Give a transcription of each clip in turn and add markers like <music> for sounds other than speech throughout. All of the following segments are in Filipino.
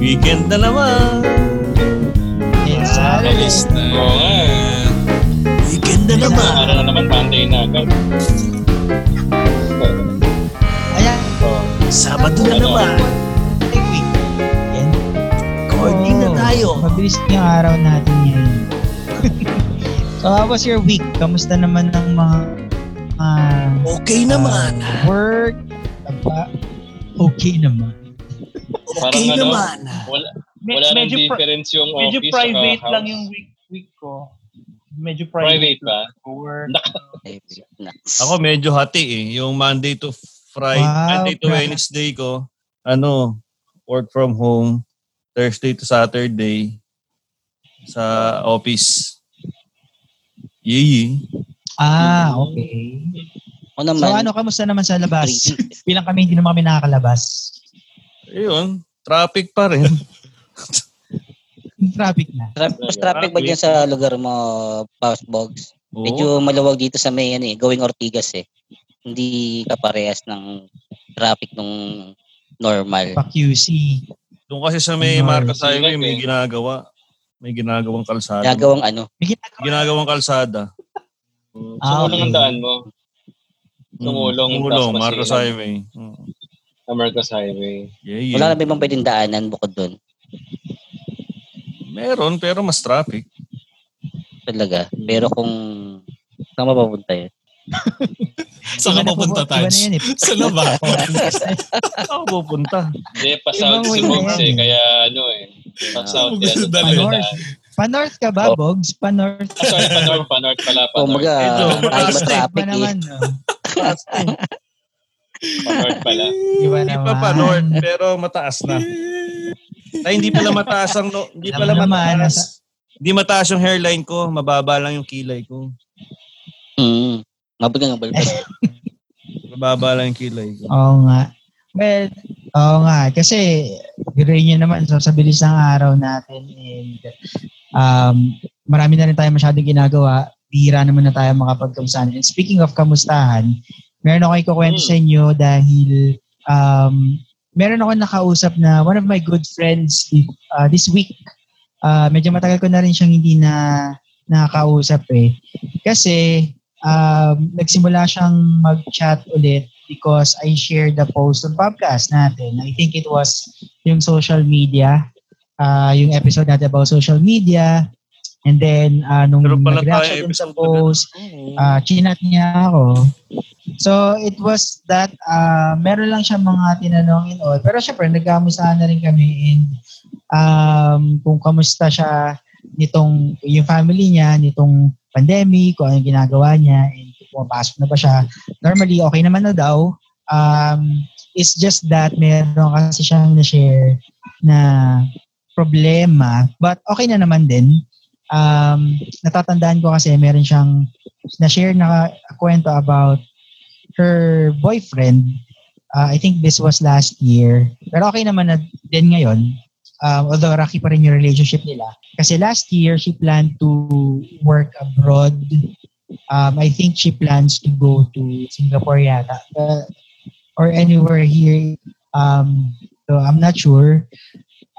Weekend na naman. Alis na. Oo nga. Weekend na naman. Araw na naman Monday na agad. Ayan. Oh. Sabado na Ano? naman. Weekend. Recording na tayo. Mabilis yung araw natin ngayon. <laughs> so, how was your week? Kamusta naman ang mga uh, Okay naman. work? Aba, okay naman. Okay Parang ano, naman. Medyo, difference yung medyo office private lang house. yung week week ko. Medyo private. Private ba? Work. <laughs> Ako medyo hati eh. Yung Monday to Friday, Wow, Monday to grabe. Wednesday ko, ano, work from home. Thursday to Saturday sa office. Yee. Ah, okay. So naman, ano, kamusta naman sa labas? <laughs> Bilang kami, hindi naman kami nakakalabas. Ayun, traffic pa rin. <laughs> Yung traffic na. tra- mas traffic ba dyan sa lugar mo, Paus Bogs? Oo. Medyo maluwag dito sa may ano eh, going Ortigas eh. Hindi kaparehas ng traffic nung normal. Pa QC. Doon kasi sa may Ano, Marcos Highway, silag may eh. ginagawa. May ginagawang kalsada. Gagawang ano, May ginagawa. Ginagawang kalsada. Ah, Sumulong ang daan mo. Tumulong, Mm, Tumulong, tapos Marcos. Highway. Mm. Sa Marcos Highway. Yeah, yeah. wala na ba ibang pwedeng daanan bukod doon? Meron, pero mas traffic. Talaga. Pero kung saan mapapunta yun? <laughs> Saan ka Iba iba na Taj? Sa laba? Ako pupunta. Hindi, pa-south Ibang si Bogs eh. Kaya ano eh. Pa-south Gusto yan. dalhin. Pa-north. Pa-north ka ba, Oh. Bogs? Pa-north. Ah, sorry, pa-north, pa-north pala. Pa-north, maga, Ito, kahit mataas ba na, traffic Iba eh. naman, no? pa-north pala. Iba Hindi naman. pa pa north, pero mataas na. <laughs> Ay, hindi pala mataas ang no, hindi pala mataas. Hindi mataas yung hairline ko, mababa lang yung kilay ko. Hmm. Mabuti nga balbas. <laughs> Mababa lang yung kilay ko. Oo nga. Well, oo nga. Kasi, gray nyo naman, so sa bilis ng araw natin, and um, marami na rin tayo masyadong ginagawa. Bihira naman na tayo makapagkamustahan. And speaking of kamustahan, meron ako ikukwento Hmm. sa inyo dahil um, meron ako nakausap na one of my good friends uh, this week. Uh, medyo matagal ko na rin siyang hindi na nakakausap eh. Kasi um, nagsimula siyang mag-chat ulit because I shared the post on podcast natin. I think it was yung social media, uh, yung episode natin about social media. And then, uh, nung nag-react siya dun sa episode post, uh, chinat niya ako. So, it was that, uh, meron lang siya mga tinanong and all. Pero syempre, nagkamustahan na rin kami and um, kung kamusta siya nitong, yung family niya, nitong pandemic, kung anong ginagawa niya, and pumapasok na ba siya. Normally, okay naman na daw. Um, it's just that meron kasi siyang na-share na problema, but okay na naman din. Um, natatandaan ko kasi meron siyang na-share na kwento about her boyfriend. Uh, I think this was last year. Pero okay naman na din ngayon. Um, although rocky pa rin yung relationship nila. Kasi last year, she planned to work abroad. Um, I think she plans to go to Singapore yata. Uh, or anywhere here. Um, so I'm not sure.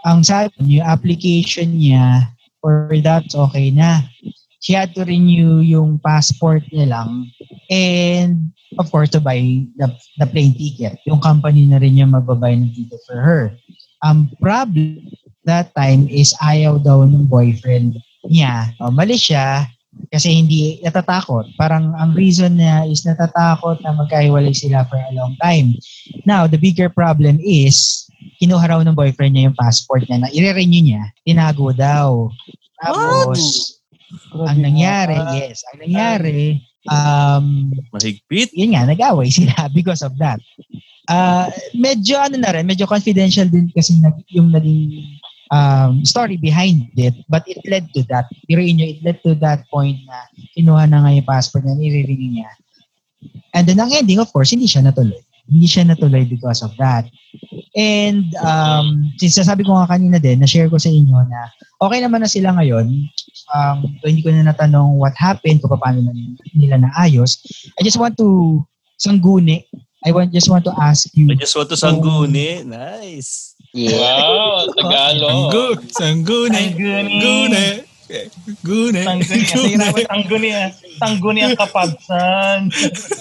Ang sabi, yung application niya for that's okay na. She had to renew yung passport niya lang. And of course, to buy the, the plane ticket. Yung company na rin yung magbabay ng ticket for her. Ang problem that time is ayaw daw ng boyfriend niya. O, mali siya kasi hindi natatakot. Parang ang reason niya is natatakot na magkahiwalay sila for a long time. Now, the bigger problem is kinuha raw ng boyfriend niya yung passport niya na i-renew niya. Tinago daw. Tapos, ang nangyari, yes, ang nangyari, um, Mahigpit. yun nga, nag-away sila <laughs> because of that. Uh, medyo ano na rin, medyo confidential din kasi nag, yung naging um, story behind it, but it led to that. Biruin nyo, it led to that point na kinuha na nga yung passport niya, nire-renew niya. And then ang ending, of course, hindi siya natuloy. Hindi siya natuloy because of that. And um, since sabi ko nga kanina din, na-share ko sa inyo na okay naman na sila ngayon. Um, so hindi ko na natanong what happened, kung paano na nila naayos. I just want to sangguni. I want just want to ask you I just want to sangguni. Nice. Yeah. Wow, <laughs> Tagalog. Sanggu, sangguni, Sangguni. gune, gune. Tangguni. gune. Tangguni. Tangguni ang kapagsan.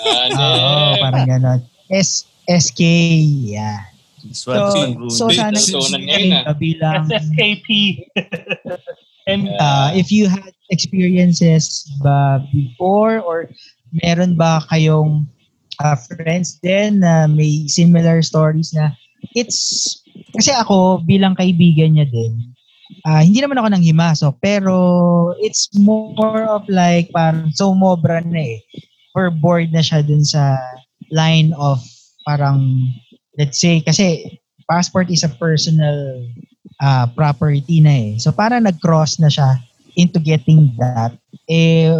Ano? Oo, parang gano'n. S SK, yeah. Swat So, so sana ah. bilang SSKP. And uh, if you had experiences ba before or meron ba kayong uh, friends din na may similar stories na it's kasi ako bilang kaibigan niya din ah, hindi naman ako nang himasok pero it's more of like parang so mobra na eh or bored na siya dun sa line of parang let's say kasi passport is a personal ah, property na eh. So parang nag-cross na siya into getting that. Eh,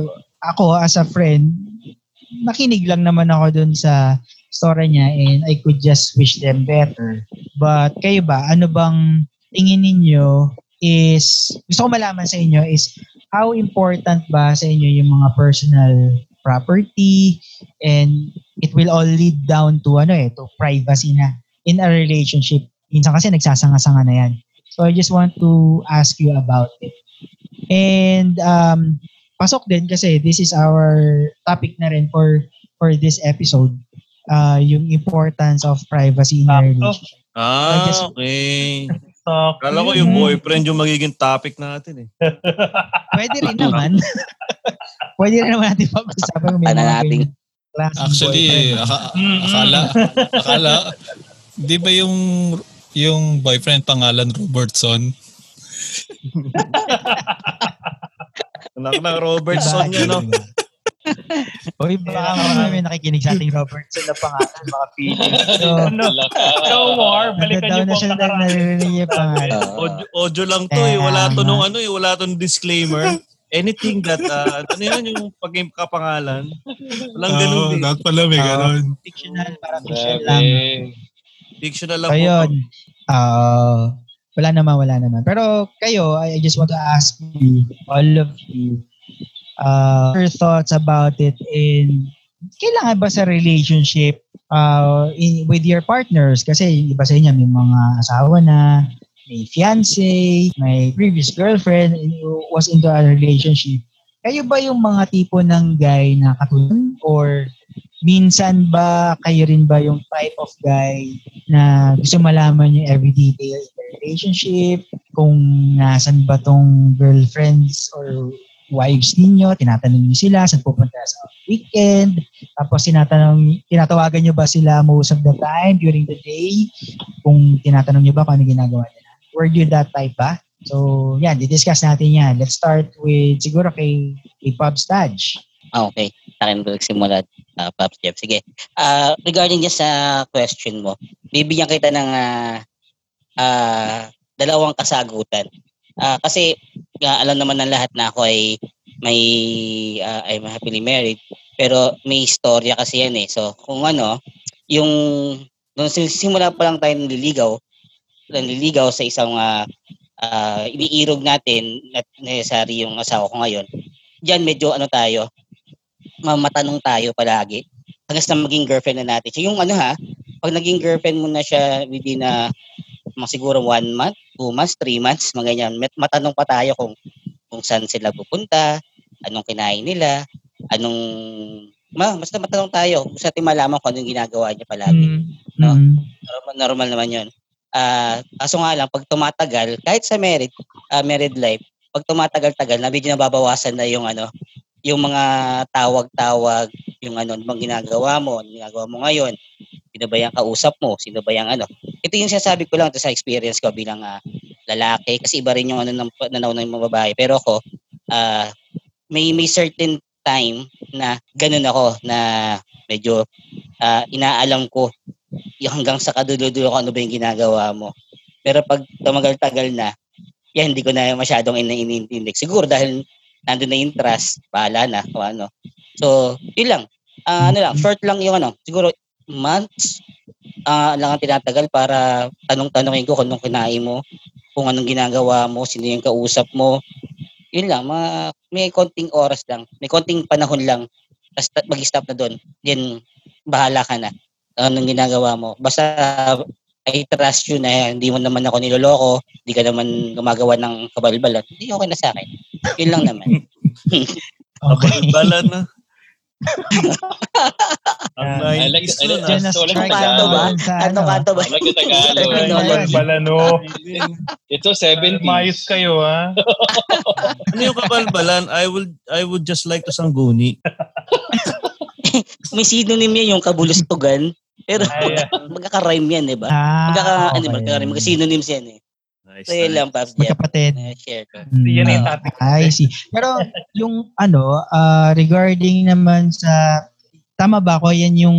ako as a friend, nakinig lang naman ako dun sa story niya and I could just wish them better. But kayo ba, ano bang tingin ninyo is, gusto ko malaman sa inyo is how important ba sa inyo yung mga personal property and it will all lead down to ano eh, to privacy na in a relationship. Minsan kasi nagsasanga-sanga na yan. So I just want to ask you about it. And um, pasok din kasi this is our topic na rin for for this episode. Uh, yung importance of privacy in a relationship. Ah, just- okay. so, Kala ko yung boyfriend yung magiging topic natin eh. Pwede rin naman. <laughs> Pwede rin naman natin pag-usapan Ano mga klaseng Actually, boyfriend. aka- Mm-mm. akala, akala, di ba yung yung boyfriend pangalan Robertson? <laughs> Anak ng Robertson yun, no? Uy, baka marami nakikinig sa ating Robertson na pangalan, mga feelings. So, no, Laka. no more. Balikan niyo na po siya ang na nakaraan. naririnig yung pangalan. Audio, audio lang to eh. Wala to nung ano eh. Wala to nung disclaimer. Anything that, uh, ano yun yung pagkapangalan. Walang ganun Oo, din. dapat pala may Oo. ganun. Fictional, parang fiction lang. Fictional lang So, po. Ah, wala naman, wala naman. Pero kayo, I I just want to ask you, all of you, uh, your thoughts about it in kailangan ba sa relationship uh, in, with your partners? Kasi yung iba sa inyo, may mga asawa na, may fiancé, may previous girlfriend, and who was into a relationship. Kayo ba yung mga tipo ng guy na katulad? Or minsan ba kayo rin ba yung type of guy na gusto malaman yung every detail in the relationship, kung nasan ba tong girlfriends or wives ninyo, tinatanong niyo sila saan pupunta sa weekend, tapos tinatanong, tinatawagan niyo ba sila most of the time during the day, kung tinatanong niyo ba kung ano ginagawa nila. Were you that type ba? So, yan, di-discuss natin yan. Let's start with, siguro kay, kay Pub Stadge. Ah, okay. Sa akin ko nagsimula, uh, Pops Jeff. Sige. Ah, regarding dyan sa question mo, bibigyan kita ng ah, ah, dalawang kasagutan. Ah, kasi ah, alam naman ng lahat na ako ay may ah, I'm happily married pero may istorya kasi yan eh. So kung ano, yung nung sim- simula pa lang tayo nililigaw, nililigaw sa isang ah, ah, iniirog natin at necessary yung asawa ko ngayon. Diyan medyo ano tayo, ma- matanong tayo palagi hanggang sa maging girlfriend na natin. So yung ano ha, pag naging girlfriend mo na siya within na mga siguro one month, two months, three months, mga ganyan, matanong pa tayo kung kung saan sila pupunta, anong kinain nila, anong ma, basta matanong tayo sa ating malaman kung anong ginagawa niya palagi. No? Mm. Normal, normal naman yun. Ah, kaso nga lang, pag tumatagal, kahit sa married, ah, married life, pag tumatagal-tagal, na medyo nababawasan na yung ano, yung mga tawag-tawag, yung ano, bang ginagawa mo, ginagawa mo ngayon, sino ba yung kausap mo, sino ba yung ano. Ito yung sinasabi ko lang to sa experience ko bilang ah, lalaki, kasi iba rin yung ano ng nanaw ng mga babae. Pero ako, ah, may may certain time na ganun ako na medyo ah, inaalam ko yung hanggang sa kadulo-dulo kung ano ba yung ginagawa mo. Pero pag tumagal-tagal na, yan, hindi ko na masyadong iniintindi. Siguro dahil nandun na yung trust, bahala na kung ano. So, yun lang. Ah, ano lang, short lang yung ano, siguro months ah lang ang tinatagal para tanong-tanongin ko kung anong kinain mo, kung anong ginagawa mo, sino yung kausap mo. Yun lang, mga, may konting oras lang, may konting panahon lang, tapos mag-stop na doon. Then, bahala ka na anong ginagawa mo. Basta I trust you na hindi mo naman ako niloloko, hindi ka naman gumagawa ng kabalbalan, hindi okay na sa akin. Yun lang naman. <laughs> Okay. Kabalbalan na. <laughs> Ang Yeah. I like, 90s I like, Diyan na so, like strike Kanto ba? Tagalog. Kanto, <laughs> ano. kanto ba? Like Tagalog. Technology. Balano. Ito, 70s. Mayos kayo, ha? Ano yung kabalbalan? I would I would just like to sangguni. <laughs> May synonym yan yung kabulustugan. Pero Ay, <laughs> magkaka-rhyme yan, di ba? Ah, Magkaka, ano, okay. magkaka-rhyme, magka-synonyms yan eh. Nice. So yun nice. lang, Pops Jeff. Magkapatid. share ko. Mm, Yan yung ah, topic. I see. Pero yung ano, ah, regarding naman sa tama ba ako yan yung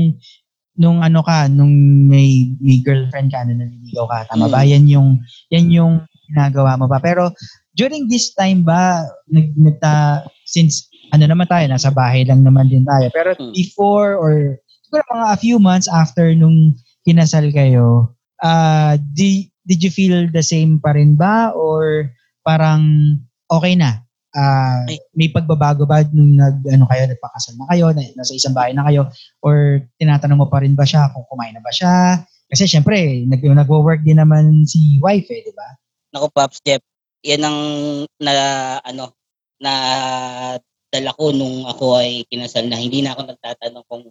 nung ano ka, nung may, may girlfriend ka na naniligaw ka, tama Mm. ba? Yan yung yan yung ginagawa mo ba? Pero during this time ba nag, nagta since ano naman tayo nasa bahay lang naman din tayo. Pero Mm. before or siguro mga a few months after nung kinasal kayo, ah di, did you feel the same pa rin ba or parang okay na? Ay. may pagbabago ba nung nag ano kayo nagpakasal na kayo, na, nasa isang bahay na kayo or tinatanong mo pa rin ba siya kung kumain na ba siya? Kasi syempre, nag nagwo-work din naman si wife eh, di ba? Naku, Pops Jeff, yan ang na, ano, na dala ko nung ako ay kinasal na hindi na ako nagtatanong kung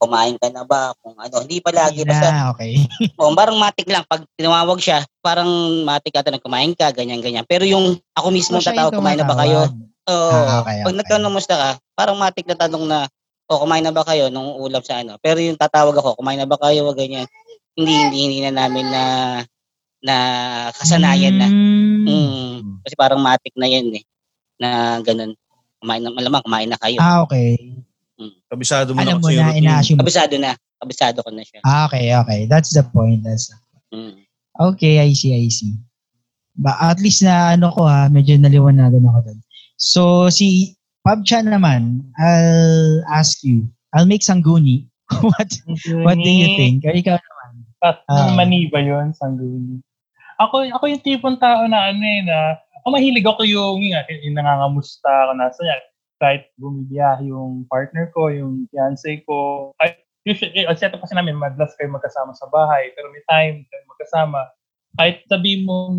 kumain ka na ba, kung ano. Hindi palagi. Basta, na, okay. <laughs> oh, parang matik lang. Pag tinawag siya, parang matik ata na kumain ka, ganyan-ganyan. Pero yung ako mismo So, tatawag, kumain na ba kayo? Oo. Ah, okay, Pag okay. nagkanamusta ka, parang matik na tanong na, o kumain na ba kayo nung ulam sa ano? Pero yung tatawag ako, kumain na ba kayo, o ganyan. Hindi, hindi, hindi na namin na na kasanayan na. Mm. Mm. Kasi parang matik na yan eh. Na ganun. Kumain na, malamang kumain na kayo. Ah, okay. Kabisado mo Alam na mo kasi na, yung routine. ina-assume. Kabisado na. Kabisado ko na siya. Ah, okay, okay. That's the point. That's Mm. Okay, I see, I see. Ba, at least na ano ko ha, medyo naliwanagan ako doon. So, si Pub Chan naman, I'll ask you, I'll make sangguni. <laughs> what what do you think? Or ikaw naman? At Ah. mani ba yun, Sangguni? Ako, ako yung tipong tao na ano eh, na ako mahilig ako yung, yung, yung nangangamusta ako nasa yan. Kahit bumibiyahe yung partner ko, yung fiancé ko. Kahit, usually, eh, set kasi namin, madalas kayo magkasama sa bahay, pero may time kayo magkasama. Kahit sabi mo,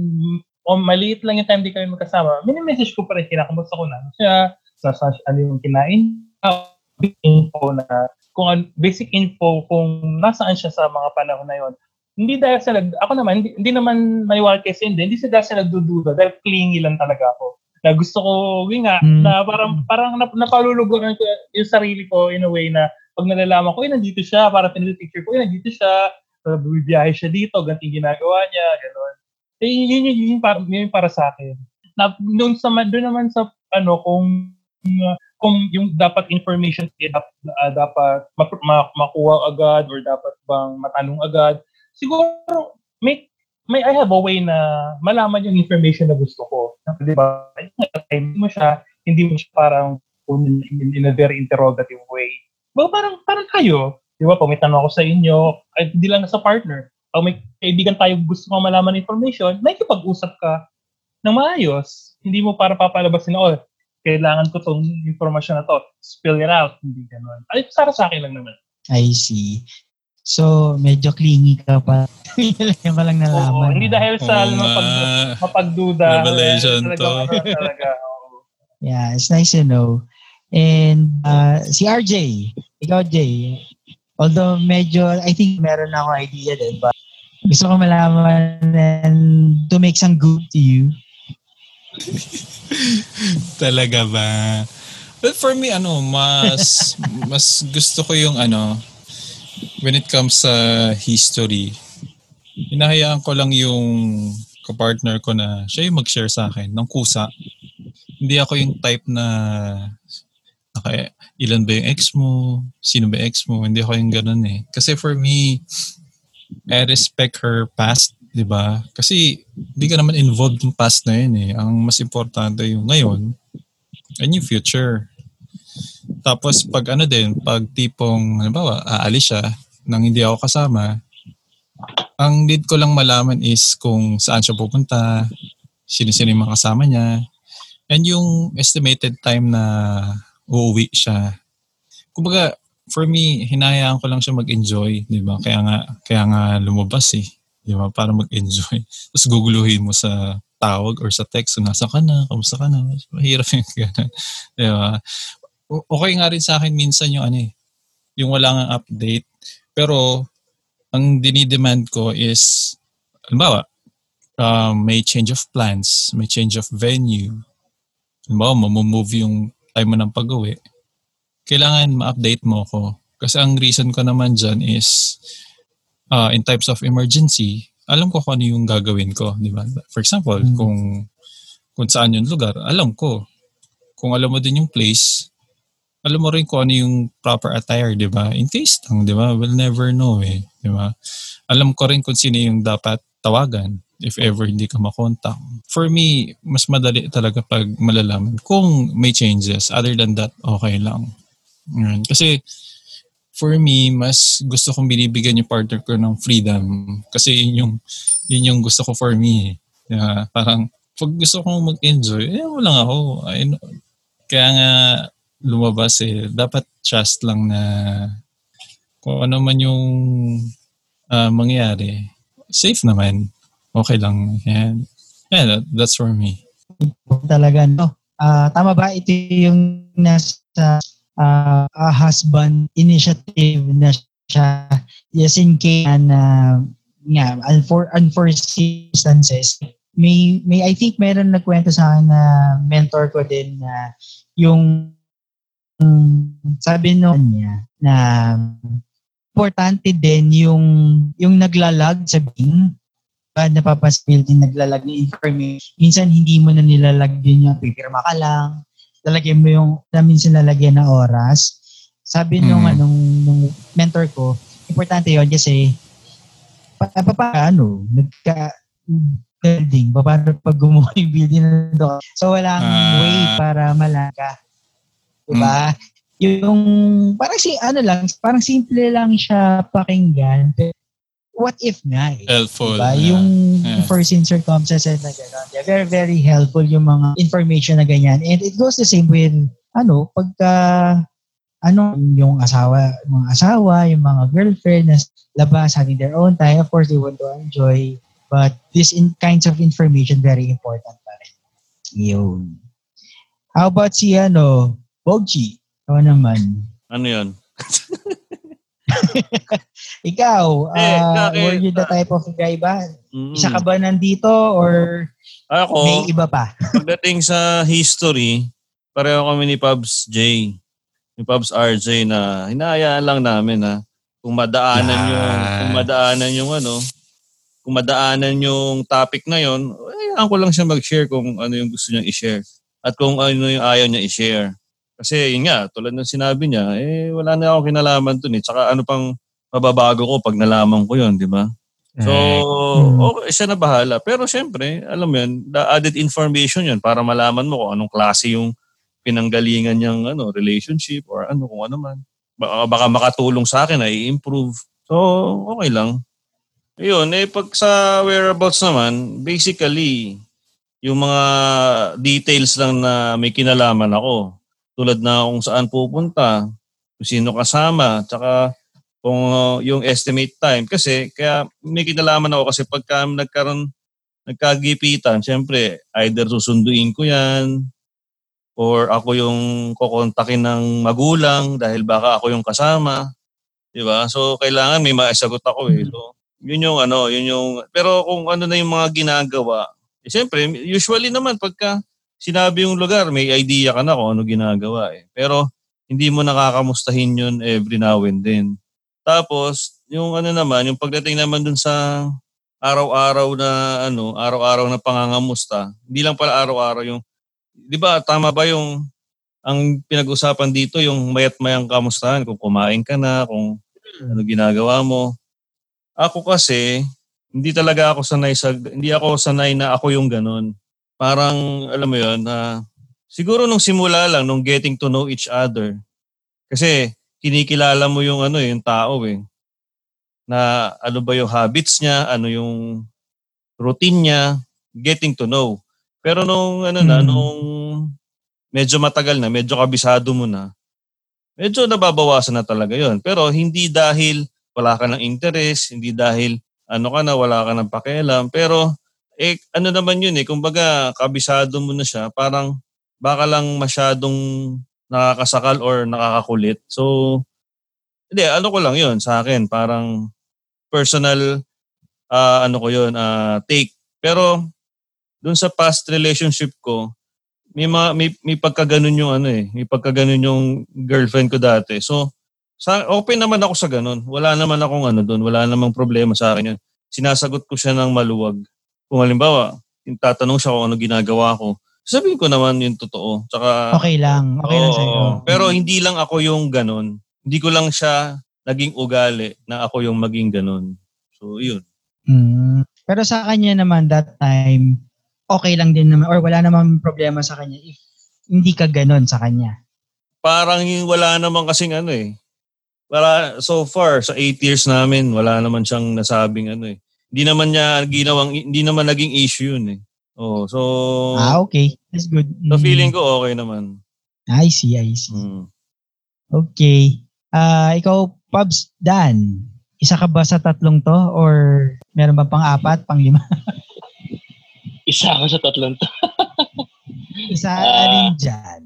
o maliit lang yung time di kayo magkasama, mini-message ko pa rin, kinakamusta ko na. Siya, sa, sa ano yung kinain, info na, kung basic info kung nasaan siya sa mga panahon na yon hindi dahil sa nag, ako naman, hindi, hindi naman maniwala kasi hindi, hindi sa dahil sa nagdududa, dahil clingy lang talaga ako. Na gusto ko, yun nga, Mm. na parang, parang nap, napaluluguran ko yung sarili ko in a way na pag nalalaman ko, eh, nandito siya, para pinipicture ko, eh, nandito siya, uh, siya dito, ganti ginagawa niya, gano'n. Eh, yun, yun, yun, yun, para, yun para sa akin. Na, doon, sa, doon naman sa, ano, kung, uh, kung yung dapat information eh, dapat, uh, dapat mak- ma- makuha agad or dapat bang matanong agad, siguro may may I have a way na malaman yung information na gusto ko. Di ba? Time mo siya, hindi mo siya parang in, in a very interrogative way. Well, parang, parang tayo. Di ba? Pag may tanong ako sa inyo, ay, hindi lang sa partner. Pag may kaibigan tayo gusto mo malaman information, may kipag-usap ka ng maayos. Hindi mo para papalabasin, oh, kailangan ko tong information na to. Spill it out. Hindi ganun. Ay, para sa akin lang naman. I see. So, medyo clingy ka pa. <laughs> Yan ko lang Oo, nalaman. hindi dahil sa Oo mapag, nga. mapagduda. Revelation talaga, to. Talaga, oo. Yeah, it's nice to know. And uh, si RJ, ikaw Jay, although medyo, I think meron na ako idea din, but gusto ko malaman and to make some good to you. <laughs> Talaga ba? But for me, ano, mas, mas gusto ko yung ano, when it comes sa history, hinahayaan ko lang yung kapartner ko na siya yung mag-share sa akin ng kusa. Hindi ako yung type na okay, ilan ba yung ex mo? Sino ba ex mo? Hindi ako yung ganun eh. Kasi for me, I respect her past, di ba? Kasi hindi ka naman involved yung past na yun eh. Ang mas importante yung ngayon and yung future. Tapos pag ano din, pag tipong, halimbawa, aalis siya nang hindi ako kasama, ang need ko lang malaman is kung saan siya pupunta, sino-sino yung mga kasama niya, and yung estimated time na uuwi siya. Kumbaga, for me, hinahayaan ko lang siya mag-enjoy, di ba? Kaya nga, kaya nga lumabas eh. Di ba? Para mag-enjoy. <laughs> Tapos guguluhin mo sa tawag or sa text, nasa ka na, kamusta ka na. Mahirap <laughs> yung gano'n. Di ba? Okay nga rin sa akin minsan yung ano eh, yung wala nga update. Pero, ang dinidemand ko is, halimbawa, um, may change of plans, may change of venue. Halimbawa, mamumove yung time mo ng pag-uwi. Kailangan ma-update mo ko. Kasi ang reason ko naman dyan is, uh, in types of emergency, alam ko kung ano yung gagawin ko, di ba? For example, Mm. kung kung saan yung lugar, alam ko. Kung alam mo din yung place, alam mo rin kung ano yung proper attire, di ba? In case lang, di ba? We'll never know eh, di ba? Alam ko rin kung sino yung dapat tawagan if ever hindi ka makontak. For me, mas madali talaga pag malalaman kung may changes. Other than that, okay lang. Yun. Kasi for me, mas gusto kong binibigyan yung partner ko ng freedom. Kasi yun yung, yun yung gusto ko for me. Yeah, parang pag gusto kong mag-enjoy, eh, lang ako. I know. Kaya nga lumabas eh, dapat trust lang na kung ano man yung ah, mangyari, safe naman. Okay lang. Yan. Yeah, that, that's for me. talaga no. Ah, tama ba ito yung nasa ah, a husband initiative na siya yes in case na nga unfor, unforeseen instances may may I think meron nagkwento sa akin na mentor ko din na yung sabi no niya na importante din yung yung naglalag sa Bing ba napapaspil din naglalag ng information. Minsan hindi mo na nilalag yun yung pipirma ka lang. Lalagyan mo yung, na minsan lalagyan na oras. Sabi nung, Mm. anong, nung mentor ko, importante yun kasi pa, pa, pa ano, nagka, building, pa, paano pag gumawa yung building na doon. So walang Ah. way para malaga. Diba? Yung, parang si, ano lang, parang simple lang siya pakinggan. What if nga eh. Helpful. Diba? yeah. Yung Yeah. foreseen circumstances na gano'n. Yeah, very, very helpful yung mga information na ganyan. And it goes the same with, ano, pagka, ano, yung asawa, mga asawa, yung mga girlfriend na labas, having their own time. Of course, they want to enjoy. But this in kinds of information, very important pa rin. Yun. How about si, ano, Bogji? Ikaw naman. Ano yun? <laughs> Ikaw, Eh, ah, bakit? were you the type of guy ba? Mm. Isa ka ba nandito or Ako, may iba pa? <laughs> pagdating sa history, pareho kami ni Pubs J. Ni Pubs RJ na hinahayaan lang namin na kung madaanan Yan. yung kung madaanan yung ano, kung madaanan yung topic na yon, hayaan ko lang siya mag-share kung ano yung gusto niyang i-share at kung ano yung ayaw niya i-share. Kasi yun nga, tulad ng sinabi niya, eh wala na akong kinalaman dun eh. Tsaka ano pang mababago ko pag nalaman ko yun, di ba? So, Mm. okay, siya na bahala. Pero syempre, alam mo yun, the added information yun para malaman mo kung anong klase yung pinanggalingan niyang ano, relationship or ano, kung ano man. Baka, baka makatulong sa akin na i-improve. So, okay lang. Ayun, eh pag sa whereabouts naman, basically, yung mga details lang na may kinalaman ako. Tulad na kung saan pupunta, kung sino kasama, tsaka kung uh, yung estimate time. Kasi kaya may kinalaman ako kasi pagka nagkaroon, nagkagipitan, syempre, either susunduin ko yan or ako yung kukontakin ng magulang dahil baka ako yung kasama. Di ba? So, kailangan may maisagot ako eh. So, yun yung ano, yun yung, pero kung ano na yung mga ginagawa, eh, syempre, usually naman pagka sinabi yung lugar, may idea ka na kung ano ginagawa eh. Pero, hindi mo nakakamustahin yun every now and then. Tapos, yung ano naman, yung pagdating naman dun sa araw-araw na ano, araw-araw na pangangamusta, hindi lang pala araw-araw yung, di ba, tama ba yung, ang pinag-usapan dito, yung mayat mayang kamustahan, kung kumain ka na, kung ano ginagawa mo. Ako kasi, hindi talaga ako sanay sa, hindi ako sanay na ako yung ganun. Parang, alam mo yun, na siguro nung simula lang, nung getting to know each other, kasi kinikilala mo yung ano yung tao eh. Na ano ba yung habits niya, ano yung routine niya, getting to know. Pero nung ano na, Mm. nung medyo matagal na, medyo kabisado mo na, medyo nababawasan na talaga yon Pero hindi dahil wala ka ng interest, hindi dahil ano ka na, wala ka ng pakialam. Pero, eh, ano naman yun eh, kumbaga, kabisado mo na siya, parang baka lang masyadong nakakasakal or nakakakulit. So, hindi, ano ko lang yun sa akin, parang personal, ah, ano ko yun, ah, take. Pero, dun sa past relationship ko, may, mga, may, may pagkaganon yung ano eh, may pagkaganon yung girlfriend ko dati. So, sa, open naman ako sa ganun. Wala naman akong ano doon, wala namang problema sa akin yun. Sinasagot ko siya ng maluwag. Kung halimbawa, yung tatanong siya kung ano ginagawa ko, sabihin ko naman yung totoo. Tsaka, Okay lang. Okay lang Oo, sa'yo. Pero hindi lang ako yung ganun. Hindi ko lang siya naging ugali na ako yung maging ganun. So, yun. Mm. Pero sa kanya naman that time, okay lang din naman or wala naman problema sa kanya if hindi ka ganon sa kanya. Parang yung wala naman kasing ano eh. Wala, so far, sa eight years namin, wala naman siyang nasabing ano eh. Hindi naman niya ginawang, hindi naman naging issue yun eh. Oh, so, Ah, okay. That's good. so Mm. feeling ko okay naman. I see, I see. Mm. Okay. Ah, ikaw, Pubs, Dan, isa ka ba sa tatlong to or meron ba pang apat, pang lima? <laughs> Isa ako sa tatlong to. <laughs> Isa Ah. alin dyan?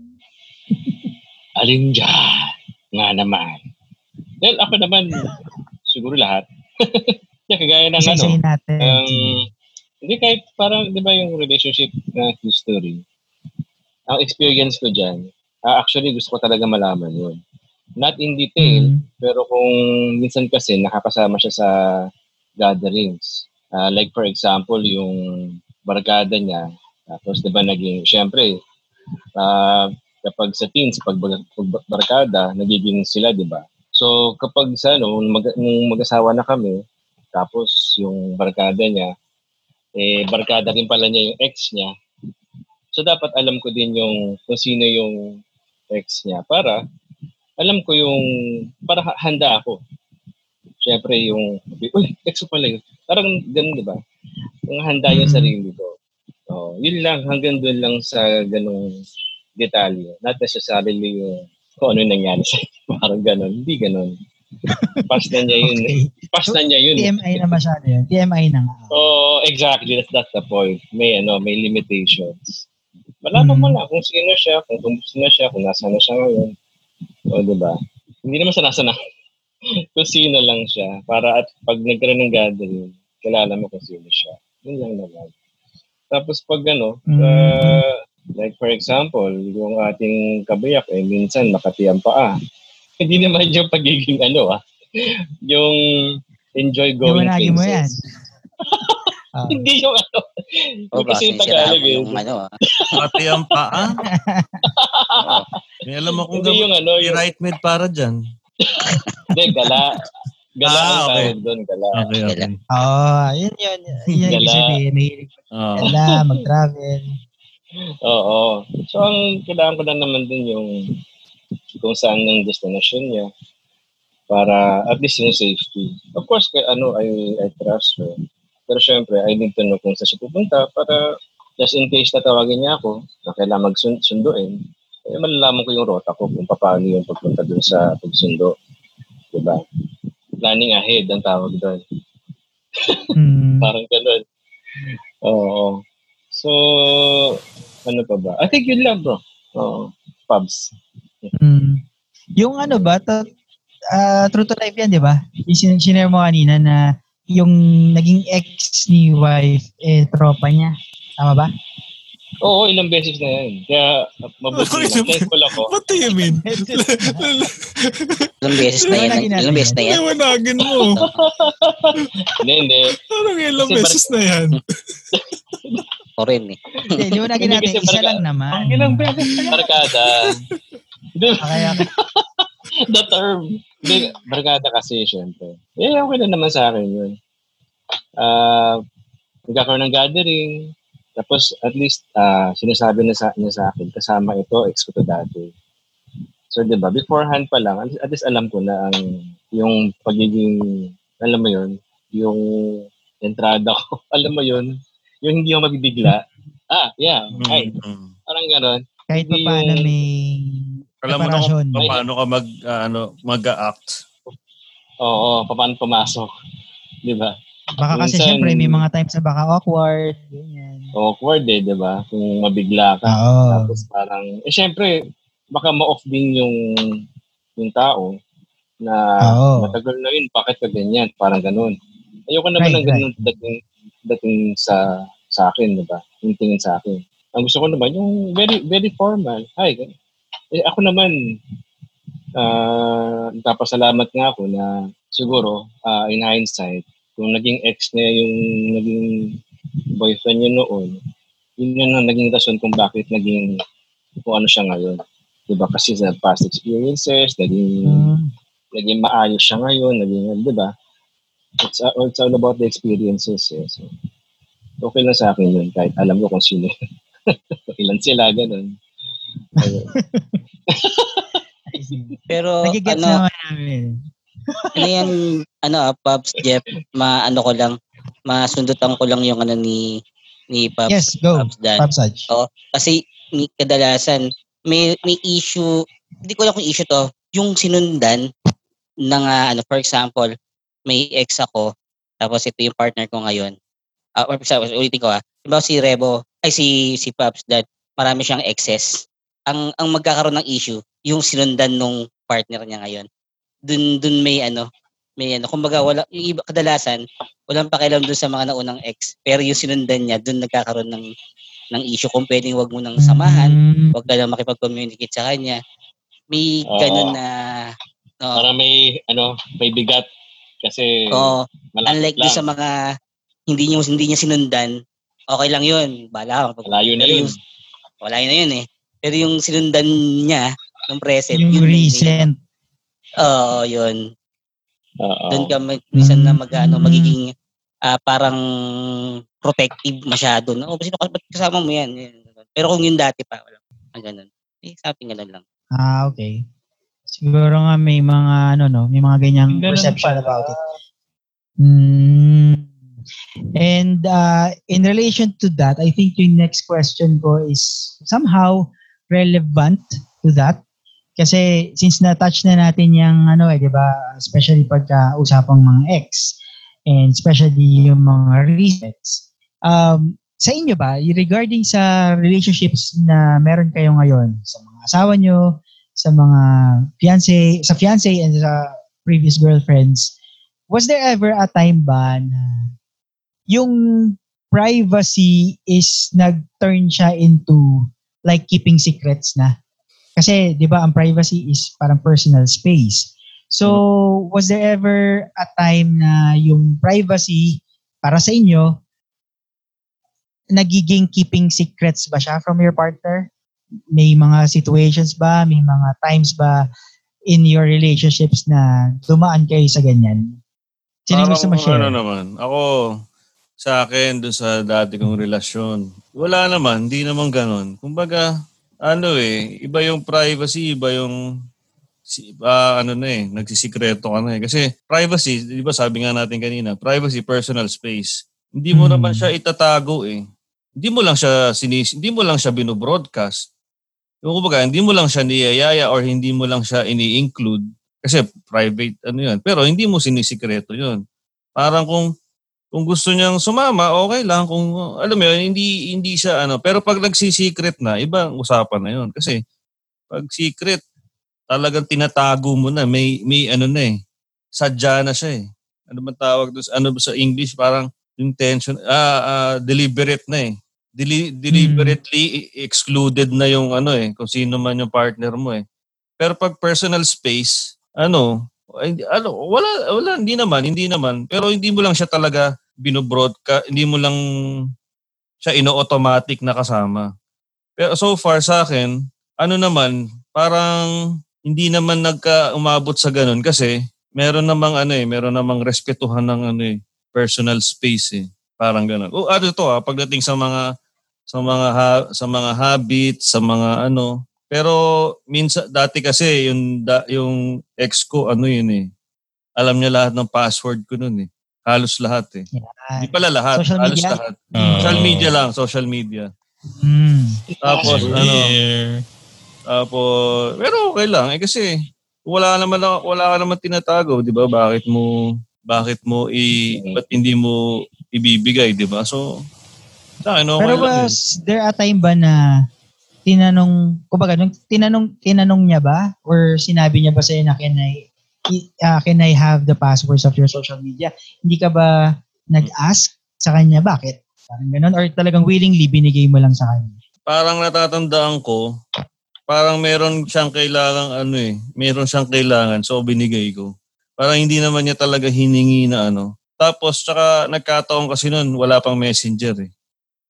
<laughs> Alin dyan? Nga naman. Well, ako naman, siguro lahat. Kaya kagaya ng ano, natin. um, hindi kahit parang, di ba yung relationship na history, ang experience ko dyan, ah, actually gusto ko talaga malaman yun. Not in detail, Mm. pero kung minsan kasi nakakasama siya sa gatherings. Ah, like for example, yung barkada niya, tapos di ba naging, syempre, ah, kapag sa teens, pag, pag barkada, nagiging sila, di ba? So kapag sa ano, mag, nung mag-asawa na kami, tapos yung barkada niya, eh barkada rin pala niya yung ex niya. So dapat alam ko din yung kung sino yung ex niya para alam ko yung para ha- handa ako. Siyempre yung uy, <laughs> ex ko pala yun. Parang ganun, di ba? Yung handa yung Mhm. sarili ko. Oh, yun lang hanggang doon lang sa ganung detalye. Not necessarily yung kung ano yung nangyari sa <laughs> parang ganun. Hindi ganun. Pass na niya yun. Okay. Pass na niya yun. TMI na masyado yun. TMI na nga. Oh, exactly. That's that's the point. May ano, may limitations. Malaman mo Mhm. na kung sino siya, kung kumusta na siya, kung nasa na siya ngayon. O, di ba? Hindi naman siya nasa na. <laughs> kung sino lang siya. Para at pag nagkaroon ng gathering, kilala mo kung sino siya. Yun lang naman. Tapos pag ano, Mhm. uh, like for example, yung ating kabayak, eh, minsan makati ang paa. Hindi naman yung pagiging ano ah, yung enjoy going Iwanagin mo yan. places. <laughs> Ah. Hindi yung ano. O Yung kasi yung Tagalog eh. yung ano. ah. Pati ang paa. <laughs> May alam akong Hindi yung ano, yung, right mid para dyan. hindi, gala. Gala Ah, okay. doon, gala. Okay, okay. Oo, yun yun. Yun yung Gala. sabihin. Oh. ka mag-travel. Oo. So, ang kailangan ko lang naman din yung kung saan ang destination niya para at least yung safety. Of course, kay, ano, I, I trust her. Pero syempre, I need to know kung saan siya pupunta para just in case tatawagin niya ako na kailangan magsunduin, eh, malalaman ko yung rota ko kung paano yung pagpunta dun sa pagsundo. Diba? Planning ahead ang tawag doon. Mm. <laughs> Parang ganun. Oo. So, ano pa ba? I think yun lang, bro. Oo. Pubs. Mm. Yung ano ba, to, ah, true to life yan, di ba? Yung sin- sinare mo kanina na yung naging ex ni wife, eh, tropa niya. Tama ba? Oo, ilang beses na yan. Kaya, mabuti Okay, lang. Thankful ako. What do you mean? Ilang beses na yan. Ilang beses na yan. Liwanagin mo. Hindi, hindi. Parang ilang beses na yan. Ako rin eh. Hindi, liwanagin natin. Isa lang naman. Ang ilang beses na yan. Barkada. Hindi, Kaya, <laughs> the term. Hindi, barkada kasi, syempre. Eh, okay na naman sa akin yun. Ah, nagkakaroon ng gathering. Tapos, at least, ah, sinasabi na sa, niya sa akin, kasama ito, ex ko to dati. So, di ba, beforehand pa lang, at least alam ko na ang, yung pagiging, alam mo yun, yung entrada ko, <laughs> alam mo yun, yung hindi ako mabibigla. Ah, yeah, ay, Mm. parang ganon. kahit pa paano may Alam mo na kung paano ka mag, ah, ano, mag-act. Oo, paano pumasok. Di ba? Baka kasi Minsan- syempre may mga times na baka awkward. Ganyan. awkward eh, di ba? Kung mabigla ka. Oo. Tapos parang, eh syempre, baka ma-off din yung, yung tao na Oo. matagal na yun, bakit ka ganyan? Parang ganun. Ayoko naman Right, ng ganun dating, dating sa sa akin, di ba? Yung tingin sa akin. Ang gusto ko naman, yung very, very formal. Hi, ganun. Eh, ako naman, ah nagpapasalamat nga ako na siguro, ah, in hindsight, kung naging ex niya yung naging boyfriend niya noon, yun yun ang naging rason kung bakit naging kung ano siya ngayon. Diba? Kasi sa past experiences, naging, Mm. naging maayos siya ngayon, naging, di ba? It's, uh, it's all about the experiences. Eh. So, okay lang sa akin yun, kahit alam ko kung sino. <laughs> Ilan sila, ganun. Pero Nagigets ano, naman namin. ano yan, ano, ah, Pops Jeff, maano ko lang, masundutan ko lang yung ano ni ni Pops, Yes, go. Pops Dan. Pops Aj. Kasi ni kadalasan may may issue, hindi ko alam kung issue to, yung sinundan ng ah, ano for example, may ex ako, tapos ito yung partner ko ngayon. Ah, for example, ulitin ko ah. Diba si Rebo, ay si si Pops Dad, marami siyang excess. Ang ang magkakaroon ng issue, yung sinundan nung partner niya ngayon. Dun dun may ano, may ano, kumbaga wala yung iba kadalasan walang pakialam dun sa mga naunang ex, pero yung sinundan niya dun nagkakaroon ng ng issue kung pwedeng wag mo nang samahan, Mm. wag ka lang makipag-communicate sa kanya. May ganun na no, Para may, ano, may bigat. Kasi malapit unlike lang. dun sa mga hindi niya hindi niya sinundan, okay lang 'yun. Bala ka. Malayo na yun. Wala yun na yun eh. Pero yung sinundan niya, yung present, Yung yun na yung- recent. Oo, yun. Oo. Doon ka mag, minsan na mag, ano, Mm. magiging ah, parang protective masyado. No? Oh, sino ba't kasama mo yan? Pero kung yung dati pa, wala. Ang ganun. Eh, something ganun lang. Ah, okay. Siguro nga may mga ano no, may mga ganyang Ganun perception pala. about it. Mm. And uh, in relation to that, I think yung next question ko is somehow relevant to that. Kasi since na-touch na natin yung ano eh, di ba? Especially pagka usapang mga ex and especially yung mga resets. Um, sa inyo ba, regarding sa relationships na meron kayo ngayon sa mga asawa nyo, sa mga fiancé, sa fiancé and sa previous girlfriends, was there ever a time ba na yung privacy is nag-turn siya into like keeping secrets na? Kasi, di ba, ang privacy is parang personal space. So, was there ever a time na yung privacy para sa inyo, nagiging keeping secrets ba siya from your partner? May mga situations ba, may mga times ba in your relationships na dumaan kayo sa ganyan? Sino gusto Parang ma-share? Ano naman, ako sa akin doon sa dati kong relasyon, wala naman, hindi naman ganun. Kumbaga, ano eh, iba yung privacy, iba yung si, ah, ano na eh, nagsisikreto ka na eh. Kasi privacy, di ba sabi nga natin kanina, privacy, personal space. Hindi mo Hmm. naman siya itatago eh. Hindi mo lang siya sinis, hindi mo lang siya binobroadcast. Yung kumbaga, hindi mo lang siya niyayaya or hindi mo lang siya ini-include kasi private ano yun. Pero hindi mo sinisikreto yun. Parang kung kung gusto niyang sumama, okay lang. Kung alam mo yun, hindi hindi siya ano. Pero pag nagsisecret na, ibang usapan na yun. Kasi pag secret, talagang tinatago mo na. May may ano na eh. Sadya na siya eh. Ano man tawag doon? Ano ba sa English? Parang intention, ah, ah, deliberate na eh. Deli- deliberately excluded na yung ano eh, kung sino man yung partner mo eh. Pero pag personal space, ano, ay, ano, wala, wala, hindi naman, hindi naman. Pero hindi mo lang siya talaga binobroadcast, hindi mo lang siya ino-automatic na kasama. Pero so far sa akin, ano naman, parang hindi naman nagka umabot sa ganun kasi meron namang ano eh, meron namang respetuhan ng ano eh, personal space eh. Parang ganun. O ano to ah, pagdating sa mga sa mga ha- sa mga habits, sa mga ano. Pero minsan dati kasi yung da, yung ex ko ano yun eh. Alam niya lahat ng password ko noon eh. Halos lahat eh. Hindi pala lahat, Social halos media? lahat. Oo. Social media lang, social media. Mm. Tapos Share. ano, tapos pero okay lang eh kasi wala naman na- wala ka naman tinatago, 'di ba? Bakit mo bakit mo i ba't hindi mo ibibigay, 'di ba? So sa akin, okay Pero lang was there a time ba na tinanong, kumbaga, nung tinanong, tinanong niya ba? Or sinabi niya ba sa'yo na Ah, can I have the passwords of your social media? Hindi ka ba nag-ask sa kanya? Bakit? Parang ganun? Or talagang willingly binigay mo lang sa kanya? parang natatandaan ko, parang meron siyang kailangan ano eh, meron siyang kailangan so binigay ko. Parang hindi naman niya talaga hiningi na ano. Tapos tsaka nagkataon kasi noon wala pang messenger eh.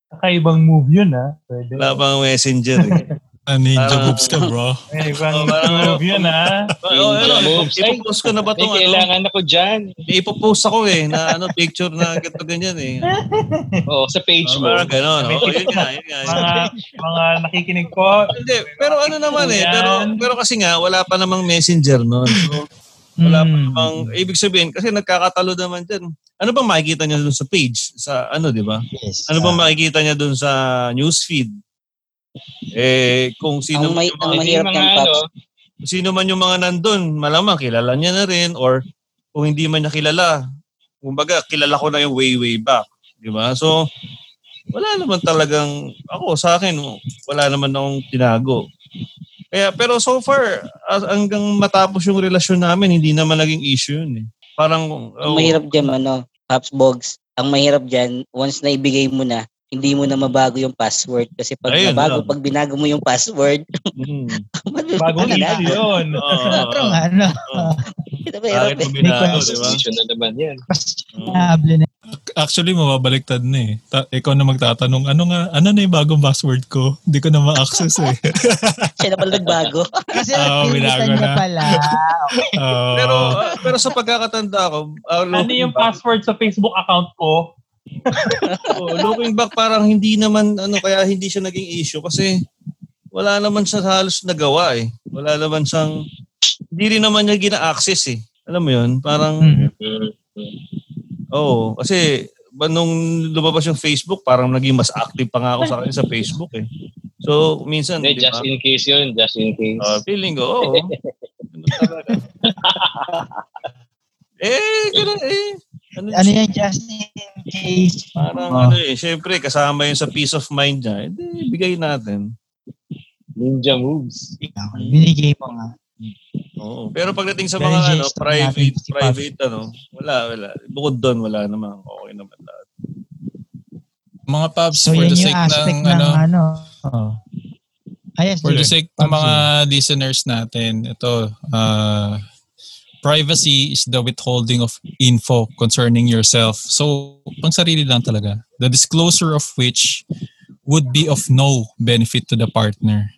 Kakaibang move yun, ha? Pwede. Wala pang messenger eh. <laughs> Ah, ninja Parang- moves ka, bro. <laughs> Oh, parang ano, move yun, ha? oh, ano, moves. Ay, ipopost ko na ba itong ano? kailangan ako dyan. May ipopost ako eh, na ano, picture na ganito ganyan eh. <laughs> Oo, sa page Oh, mo. parang ganon. Oh, yun nga, yun nga. Mga, mga nakikinig po. Hindi, pero ano naman eh, pero, pero kasi nga, wala pa namang messenger noon. So, Wala pa Mm. namang, ibig sabihin, kasi nagkakatalo naman dyan. Ano bang makikita niya doon sa page? Sa ano, di ba? Yes. Ano bang Ah, makikita niya doon sa newsfeed? Eh, kung sino, Ang may- yung ang mahirap mga Paps. ano, sino man yung mga nandun, malamang kilala niya na rin or kung hindi man niya kilala, kumbaga kilala ko na yung way way back, di ba? So wala naman talagang ako sa akin, wala naman akong tinago. Kaya pero so far as- hanggang matapos yung relasyon namin, hindi naman naging issue yun eh. Parang Ang oh, mahirap dyan, ano, Pops Bogs, ang mahirap dyan, once na ibigay mo na, hindi mo na mabago yung password. Kasi pag Ayun nabago, lang. pag binago mo yung password, mm, <laughs> Bagong ano na, yun. Pero nga, ano, ito eh. mo binago, May ba? issue na naman yan. questionable na. Actually, mababaliktad na eh. Ta- ikaw na magtatanong, ano nga, ano na yung bagong password ko? Hindi ko na ma-access eh. <laughs> Siya na pala nagbago. Kasi binago niya na. pala. Okay. Oo. Pero pero sa pagkakatanda ko, ah, Ano yung password sa Facebook account ko? Oh, looking back parang hindi naman ano kaya hindi siya naging issue kasi wala naman siya halos nagawa eh. Wala naman siyang hindi rin naman niya gina-access eh. Alam mo 'yun? Parang oo, kasi ba nung lumabas yung Facebook, parang naging mas active pa nga ako sa sa Facebook eh. So, minsan, Hindi, di ba? just in case yun, just in case. Uh, feeling ko, oo. <laughs> Eh, ganun eh. Ano, Ano yan, just in case. Parang Oh. ano eh, syempre kasama yun sa peace of mind niya. Hindi, bigay natin. Ninja moves. Binigay mo nga. Oo. Pero pagdating sa mga ano, private, private ano, wala, wala. Bukod doon, wala naman. Okay naman lahat. Mga Pops, So, for the sake ng, ng, ano, ano. Oh. Ah, yes, For the sake ng mga listeners natin, ito, uh, privacy is the withholding of info concerning yourself. So, pang sarili lang talaga. The disclosure of which would be of no benefit to the partner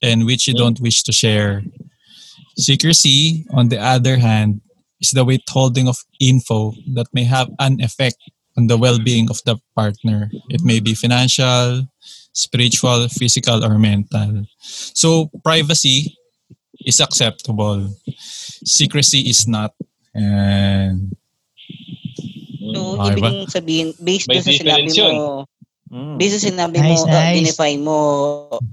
and which you don't wish to share. Secrecy, on the other hand, is the withholding of info that may have an effect on the well-being of the partner. It may be financial, spiritual, physical, or mental. So privacy is acceptable. Secrecy is not. And So, Okay ibig ba? sabihin, based May sa sinabi mo, Mm. based sa sinabi Nice, mo, uh, nice. dinefine mo,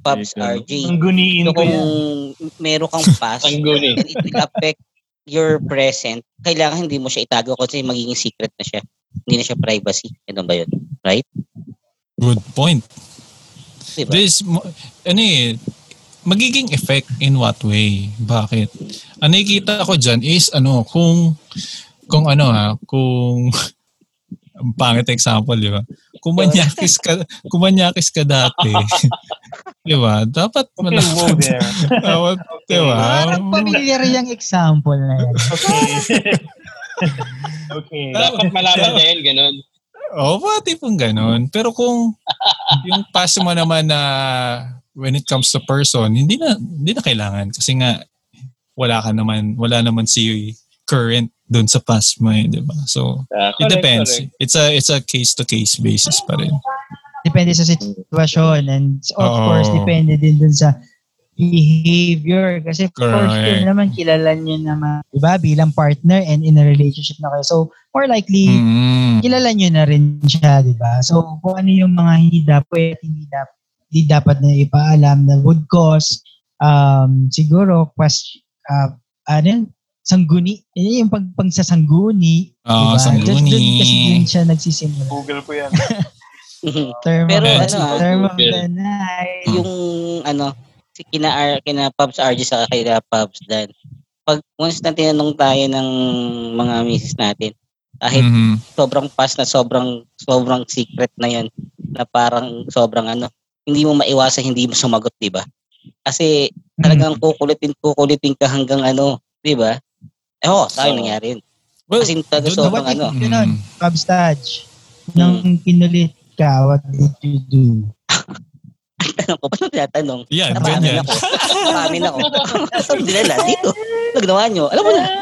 Pops Okay. RJ. Ang guniin So, ko kung yan. meron kang <laughs> pass, Ang guni. and it will affect your present, kailangan hindi mo siya itago kasi magiging secret na siya. Hindi na siya privacy. Ano ba yun? good point. Diba? This, ano eh, magiging effect in what way? Bakit? Ang nakikita ko dyan is ano, kung, kung ano ha, kung, <laughs> ang pangit example, di ba? Kung manyakis ka, kung manyakis ka dati, <laughs> di ba? Dapat Okay, malaman. there. <laughs> Dapat, di ba? Parang familiar yung example na yan. Okay. okay. Dapat malaman niya yun, ganun. Oo, oh, pati pong ganun. Pero kung yung pass mo naman na when it comes to person, hindi na hindi na kailangan kasi nga wala ka naman, wala naman si current doon sa past mo, eh, 'di ba? So, it correct, depends. correct. It's a it's a case to case basis pa rin. Depende sa sitwasyon and of Oo. course, depende din dun sa behavior. Kasi for Correct. sure naman, kilala nyo naman, di ba, bilang partner and in a relationship na kayo. So, more likely, Mm. kilala nyo na rin siya, di ba? So, kung ano yung mga hindi dapat, hindi dapat, hindi dapat na ipaalam na would cause, um, siguro, question, uh, ano yun? sangguni. Eh, yung pag, pag sa sangguni. Oo, diba? sangguni. Just doon kasi yun siya nagsisimula. Google ko yan. <laughs> Term Pero of, ano, ah, term of Google. the night. yung ano, si kina, R, kina Pops RG sa kina Pops Dan. Pag once na tinanong tayo ng mga misis natin, kahit Mhm. sobrang past na sobrang sobrang secret na yan na parang sobrang ano hindi mo maiwasan hindi mo sumagot di ba kasi talagang kukulitin kukulitin ka hanggang ano di ba eh oh sa akin Oo. nangyari yun Well, kasi talaga sobrang ano Yun nun, Mm. Cubs Touch. Nang pinulit ka, what did you do? tanong ko pa nung tinatanong Yan, Napamin ganyan. ako. Napamin ako. <laughs> Sabi nila, dito. Ano ginawa nyo? Alam mo na. <laughs>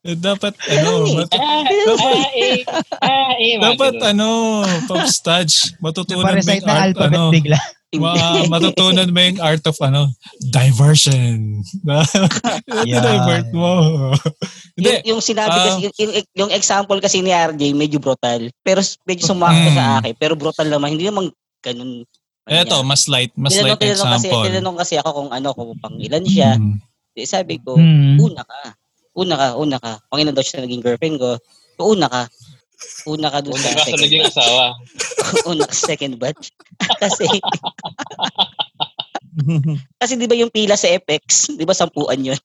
Eh, Dapat, ano, mat- <laughs> Ah, eh, ah, eh, mga dapat, ganun. ano, Pops Touch, matutunan mo yung ng art, alphabet ano, bigla. ma- matutunan mo yung art of, ano, diversion. <laughs> Yeah. divert mo. Hindi, yung, yung sinabi Ah. kasi, yung, yung, yung example kasi ni RJ, medyo brutal. Pero medyo sumakto Mm. sa akin. Pero brutal naman. Hindi naman ganun. eto, mas light, mas tinanong, light tinanong kasi, example. tinanong kasi ako kung ano, kung pang ilan siya. Mm. Di, Sabi ko, Hmm. una ka. Una ka, una ka. Kung ilan daw siya naging girlfriend ko, so una ka. Una ka doon Una sa ka sa second naging asawa. <laughs> una ka second batch. <laughs> kasi, <laughs> kasi di ba yung pila sa FX, di ba sampuan yun?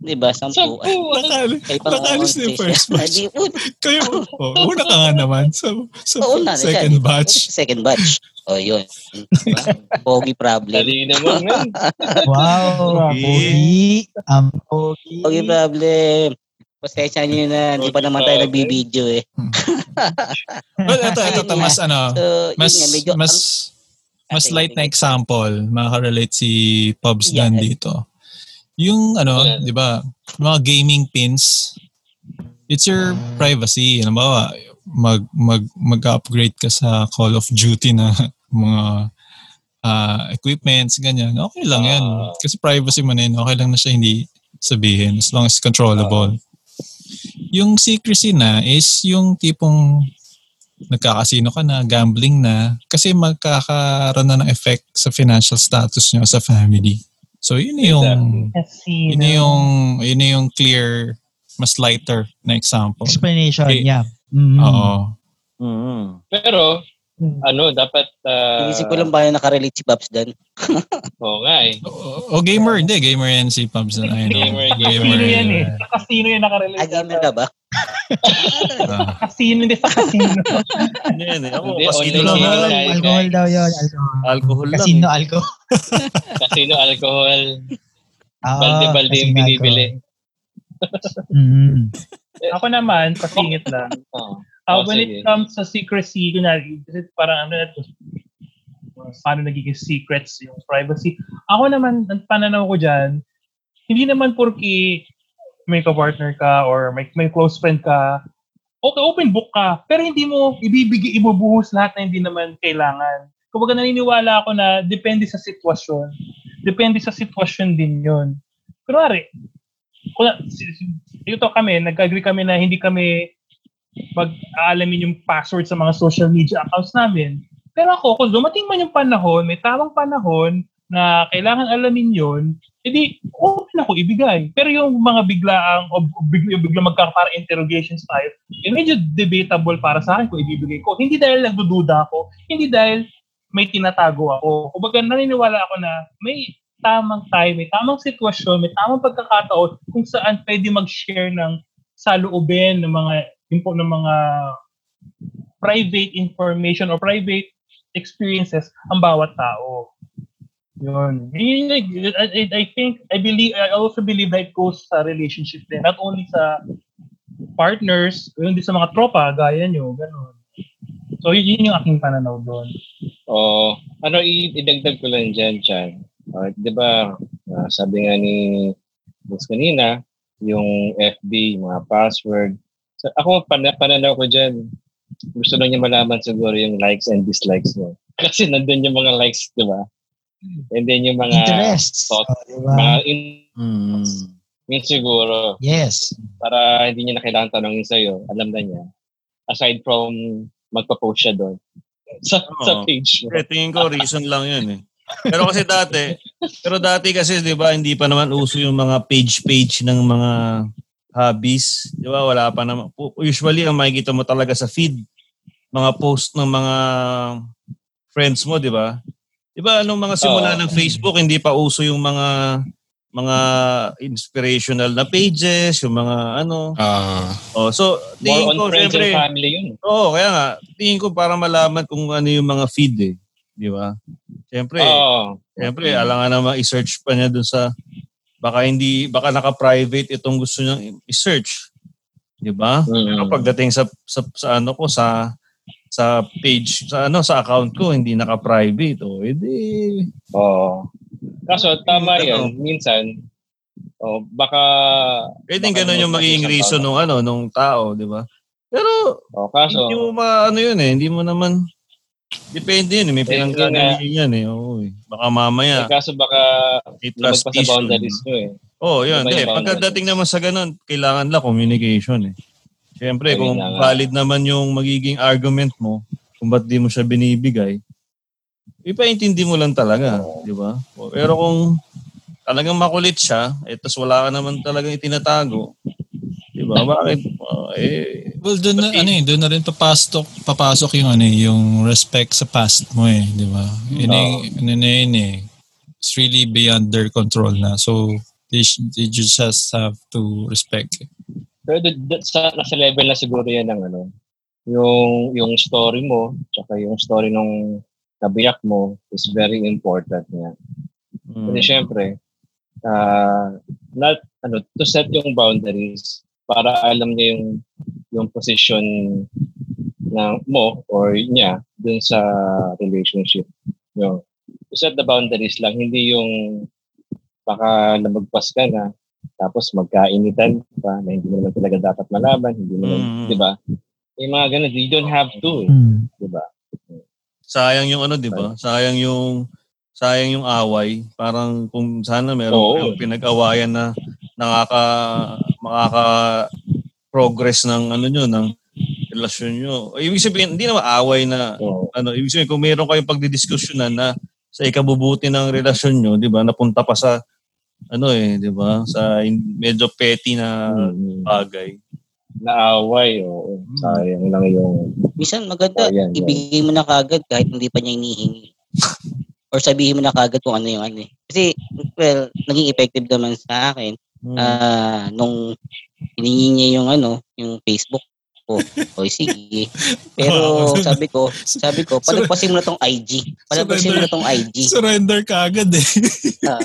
Di ba, Kay pang Nakalis na yung first <laughs> batch. Kayo, <laughs> oh, una ka nga naman sa, sa Oo, una na siya, second di ba? batch. Second batch. <laughs> O, oh, yun. Diba? Pogi problem. Dali naman, man. Wow, pogi. Ang pogi. Pogi problem. Pasensya nyo na, hindi pa naman tayo nagbibideo eh. Well, ito, ito, ito, mas ano, So, mas, nga, medyo, mas, ang- mas light na example, makaka-relate si Pubs Yeah. Dan dito. Yung ano, Yeah. 'di ba, mga gaming pins, it's your privacy. Ano ba, mag mag mag-upgrade ka sa Call of Duty na <laughs> mga ah, equipments ganyan. Okay lang 'yan. Ah. Kasi privacy mo na yun. Okay lang na siya hindi sabihin as long as controllable. yung secrecy na is yung tipong nagkakasino ka na, gambling na, kasi magkakaroon na ng effect sa financial status nyo sa family. So, yun yung, yun yung, yun yung clear, mas lighter na example. Explanation, Okay. yeah. Mhm. Oo. Mm. Pero, Hmm. ano, dapat, uh, Inisip ko lang ba yung nakarelate si Pops Dan? <laughs> Oo nga eh. O, o gamer, hindi. Gamer yan si Pubs. I know. Gamer, Casino yan eh. Sa casino yan nakarelate. Ah, gamer ka ba? Ah. Casino, hindi sa casino. Ano yan eh. Ako, online lang. Alcohol, alcohol daw yun. Alcohol. Alcohol lang. Casino, eh. alcohol. <laughs> Casino alcohol. Ah, Balde-balde yung binibili. Mhm. Ako naman, pasingit lang. Oo. Uh, Oh, when sige. it comes sa secrecy, kunwari, kasi parang ano na to, paano nagiging secrets yung privacy. Ako naman, ang pananaw ko dyan, hindi naman porki may ka-partner ka or may, may close friend ka, okay, open book ka, pero hindi mo ibibigay, ibubuhos lahat na hindi naman kailangan. Kumbaga naniniwala ako na depende sa sitwasyon. Depende sa sitwasyon din yun. Kunwari, kuna, ito kami, nag-agree kami na hindi kami pag-aalamin yung password sa mga social media accounts namin. Pero ako, kung dumating man yung panahon, may tamang panahon na kailangan alamin yon edi na ako ibigay. Pero yung mga biglaang, o bigla, bigla magkakaparang interrogation style, eh, medyo debatable para sa akin kung ibibigay ko. Hindi dahil nagdududa ako, hindi dahil may tinatago ako. Kumbaga naniniwala ako na may tamang time, may tamang sitwasyon, may tamang pagkakataon kung saan pwede mag-share ng saloobin ng mga info ng mga private information or private experiences ang bawat tao. Yun. I, I- think, I believe, I also believe that it goes sa relationship din. Not only sa partners, kundi sa mga tropa, gaya nyo, ganun. So, yun, yun yung aking pananaw doon. Oo. ano, i- idagdag ko lang dyan, Chan. Uh, di ba, ah, sabi nga ni Miss kanina, yung FB, mga password. So, ako, pan- pananaw ko dyan, gusto lang niya malaman siguro yung likes and dislikes mo. <laughs> Kasi nandun yung mga likes, di ba? And then yung mga Interests. thought, Oh, diba? mga in, Mm. yun siguro, Yes. para hindi niya na kailangan tanongin sa'yo, alam na niya. Aside from magpa-post siya doon sa, <laughs> sa Oo. page mo. Eh, tingin ko reason lang yun eh. Pero kasi dati, pero dati kasi 'di ba, hindi pa naman uso yung mga page-page ng mga hobbies. 'Di ba? Wala pa naman. Usually ang makikita mo talaga sa feed mga post ng mga friends mo, 'di ba? 'Di ba nung mga simula Oo. ng Facebook, hindi pa uso yung mga mga inspirational na pages, yung mga ano. Ah, Oh, so tingin More ko on friends syempre, and family yun. Oo, kaya nga, tingin ko para malaman kung ano yung mga feed eh. Di ba? Siyempre, Oo. siyempre, alangan naman i-search pa niya dun sa, baka hindi, baka naka-private itong gusto niyang i-search. Di ba? Mm. Pero pagdating sa, sa, sa ano ko, sa, sa page, sa ano, sa account ko, hindi naka-private. O, edi, Oo. Kaso tama Ano? yan. Minsan, oh, baka... pwedeng baka ganun yung magiging reason nung ano, nung tao, di ba? Pero, Oh, kaso, hindi mo ma, ano yun eh, hindi mo naman, depende yun eh, may Eh, yun pinanggagaling yan eh, oo eh. Baka mamaya, eh, kaso baka lumagpas sa boundaries nyo eh. Oh, yun. Yung pagkadating naman sa ganun, kailangan lang communication eh. Siyempre, kung valid naman yung magiging argument mo, kung ba't di mo siya binibigay, ipaintindi mo lang talaga, di ba? Pero kung talagang makulit siya, eh, tas wala ka naman talagang itinatago, di ba? Bakit? Oh, eh, well, doon na, ano eh, doon na rin papasok, papasok yung ano eh, yung respect sa past mo eh, di ba? Yun eh, ano na yun eh. It's really beyond their control na. So, they, they just have to respect. eh. Pero sa, nasa level na siguro yan ng ano, yung, yung story mo, tsaka yung story nung nabiyak mo is very important niya. mm, Kasi syempre, ah not, ano, to set yung boundaries para alam niya yung, yung position ng mo or niya dun sa relationship. No? To set the boundaries lang, hindi yung baka namagpas ka na tapos magkainitan pa na hindi mo naman talaga dapat malaman, hindi mo naman, Mm. di ba? Yung mga ganun, you don't have to, eh, Hmm. di ba? sayang yung ano, di ba? Sayang yung sayang yung away. Parang kung sana meron Oo. kayong pinag-awayan na nakaka makaka progress ng ano nyo, ng relasyon nyo. Ibig sabihin, hindi naman away na So, ano, ibig sabihin kung meron kayong pagdidiskusyonan na sa ikabubuti ng relasyon nyo, 'di ba? Napunta pa sa ano eh, 'di ba? Sa medyo petty na mm, bagay. naaway, oo. Sayang lang yung, Minsan maganda, Oh, yan, yan. ibigay mo na kagad kahit hindi pa niya hinihingi. <laughs> Or sabihin mo na kagad kung ano yung ano eh. Kasi, well, naging effective naman sa akin. Mm. Ah, nung hiningi niya yung ano, yung Facebook ko. <laughs> O sige. Pero <laughs> sabi ko, sabi ko, palagpasin mo na tong IG. Palagpasin mo na tong IG. Surrender ka agad eh. Ah,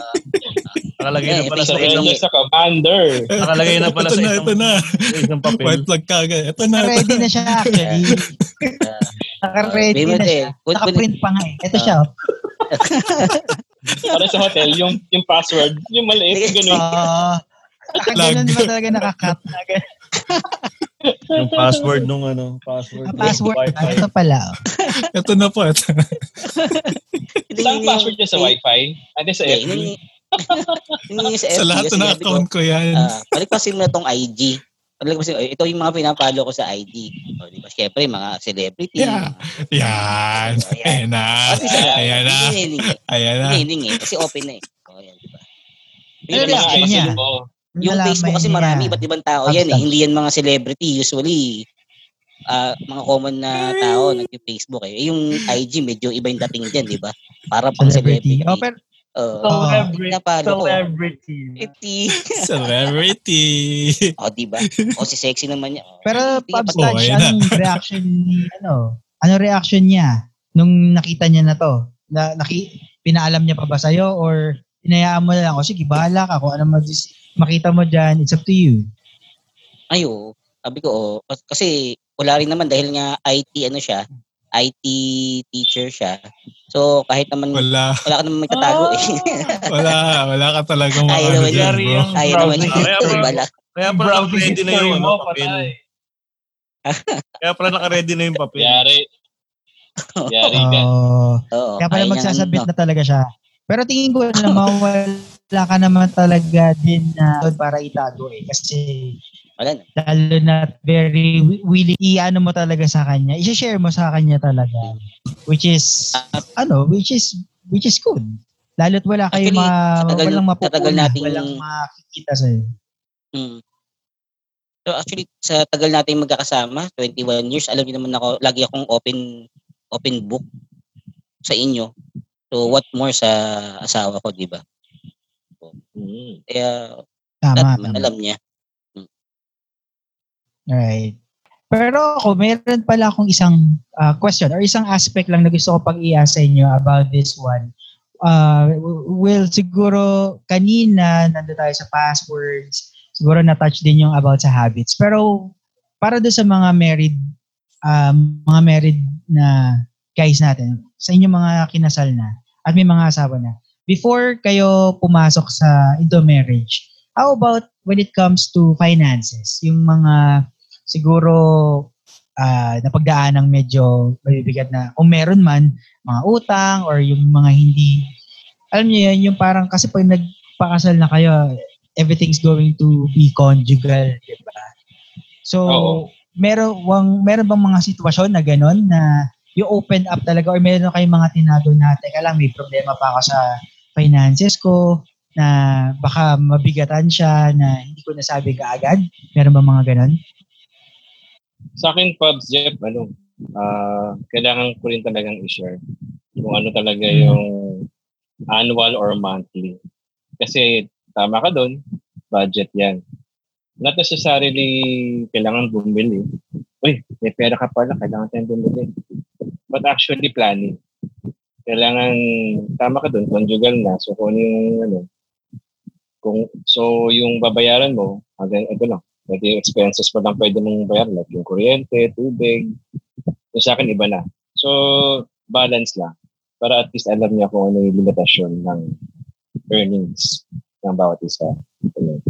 Nakalagay na pala sa isang sa commander. nakalagay na pala ito sa na, isang, ito na. sa isang papel. White flag ka agad. Ito na. ito Ready na siya actually. ah, Naka-ready na siya. Naka-print pa nga eh. Ito siya. oh. <laughs> Para sa hotel, yung yung password, yung maliit, ganun. Oo. Naka-ganun ba talaga naka-cut na ganun. yung password nung ano, password. Ang password. Wi-Fi. Ah, ito pala. oh. Ito na po. Ito. Saan password niya sa wifi? Ate sa FB? Hiningi sa FB. Sa lahat ng sabi ko, account ko yan. Ah, palagpasin mo na tong IG. Palagpasin, ito yung mga pinapalo ko sa IG. O, di ba? Siyempre, mga celebrity. Yeah. mga- Yan. Ayan na. Ayan na. Hindi hiningi. Ayan na. Hindi hiningi. Kasi open na eh. O, yan, di ba? Ano Yung niya? Yung Nalaman Facebook kasi marami, iba't ibang tao yan eh. Hindi yan mga celebrity. Usually, ah mga common na tao nag-Facebook eh. Yung IG, medyo iba yung dating dyan, di ba? Para pang Celebrity. celebrity. Oh, pero Oo. Celebrity. pinapalo ko. Celebrity. Iti. Celebrity. O, di ba? O, si sexy naman niya. O, Pero Pabs Oh, Touch, na. anong reaction ni ano? Ano reaction niya nung nakita niya na to? Na, naki, pinaalam niya pa ba sa'yo or inayaan mo na lang, o sige, bahala ka kung ano mag- makita mo dyan, it's up to you. Ayo, sabi ko, oh, kas- kasi wala rin naman dahil nga IT ano siya, IT teacher siya. So kahit naman wala, Wala. ka naman may tatago eh. <laughs> Wala. Wala ka talagang Ayaw mga naman dyan, Yari bro. Ayaw naman siya. Kaya Ito, pala-. Kaya pala naka-ready na yung mo, ano, papel. Kaya pala naka-ready na yung papel. Yari. <laughs> Yari ka. Oh, Oo, kaya pala ayaw magsasabit ano. na talaga siya. Pero tingin ko naman wala ka naman talaga din na para itago eh. Kasi Wala na. lalo na very wi- willing i-ano mo talaga sa kanya. I-share mo sa kanya talaga. Which is, ano, which is which is good. Lalo't wala kayo Actually, ma, sa tagal- walang sa tagal mapupuna, nating- walang makikita sa'yo. Mm. So actually, sa tagal nating magkakasama, 21 years, alam niyo naman ako, lagi akong open open book sa inyo. So what more sa asawa ko, di ba? Mm. Kaya Tama, tama. alam niya. Right. Pero ako, meron pala akong isang uh, question or isang aspect lang na gusto ko pag-iya sa inyo about this one. Uh, well, siguro kanina nando tayo sa passwords, siguro na-touch din yung about sa habits. Pero para doon sa mga married, um, mga married na guys natin, sa inyong mga kinasal na at may mga asawa na, before kayo pumasok sa into marriage, how about when it comes to finances? Yung mga siguro ah napagdaan ng medyo mabibigat na kung meron man mga utang or yung mga hindi alam niyo yan yung parang kasi pag nagpakasal na kayo everything's going to be conjugal di ba? So Oo. meron wang meron bang mga sitwasyon na gano'n na you open up talaga or meron kayong mga tinago na teka lang may problema pa ako sa finances ko na baka mabigatan siya na hindi ko nasabi kaagad. Meron ba mga gano'n Sa akin, Pubs, Jeff, ano, ah kailangan ko rin talagang i-share kung ano talaga Mm. yung annual or monthly. Kasi tama ka doon, budget yan. Not necessarily kailangan bumili. Uy, may pera ka pala, kailangan tayong bumili. But actually planning. Kailangan, tama ka doon, conjugal na. So kung ano yung, ano, kung, so yung babayaran mo, hanggang ito lang, Yung expenses pa lang pwede mong bayaran. Like yung kuryente, tubig. Yung sa akin, iba na. So, balance lang. Para at least alam niya kung ano yung limitasyon ng earnings ng bawat isa. Ayun.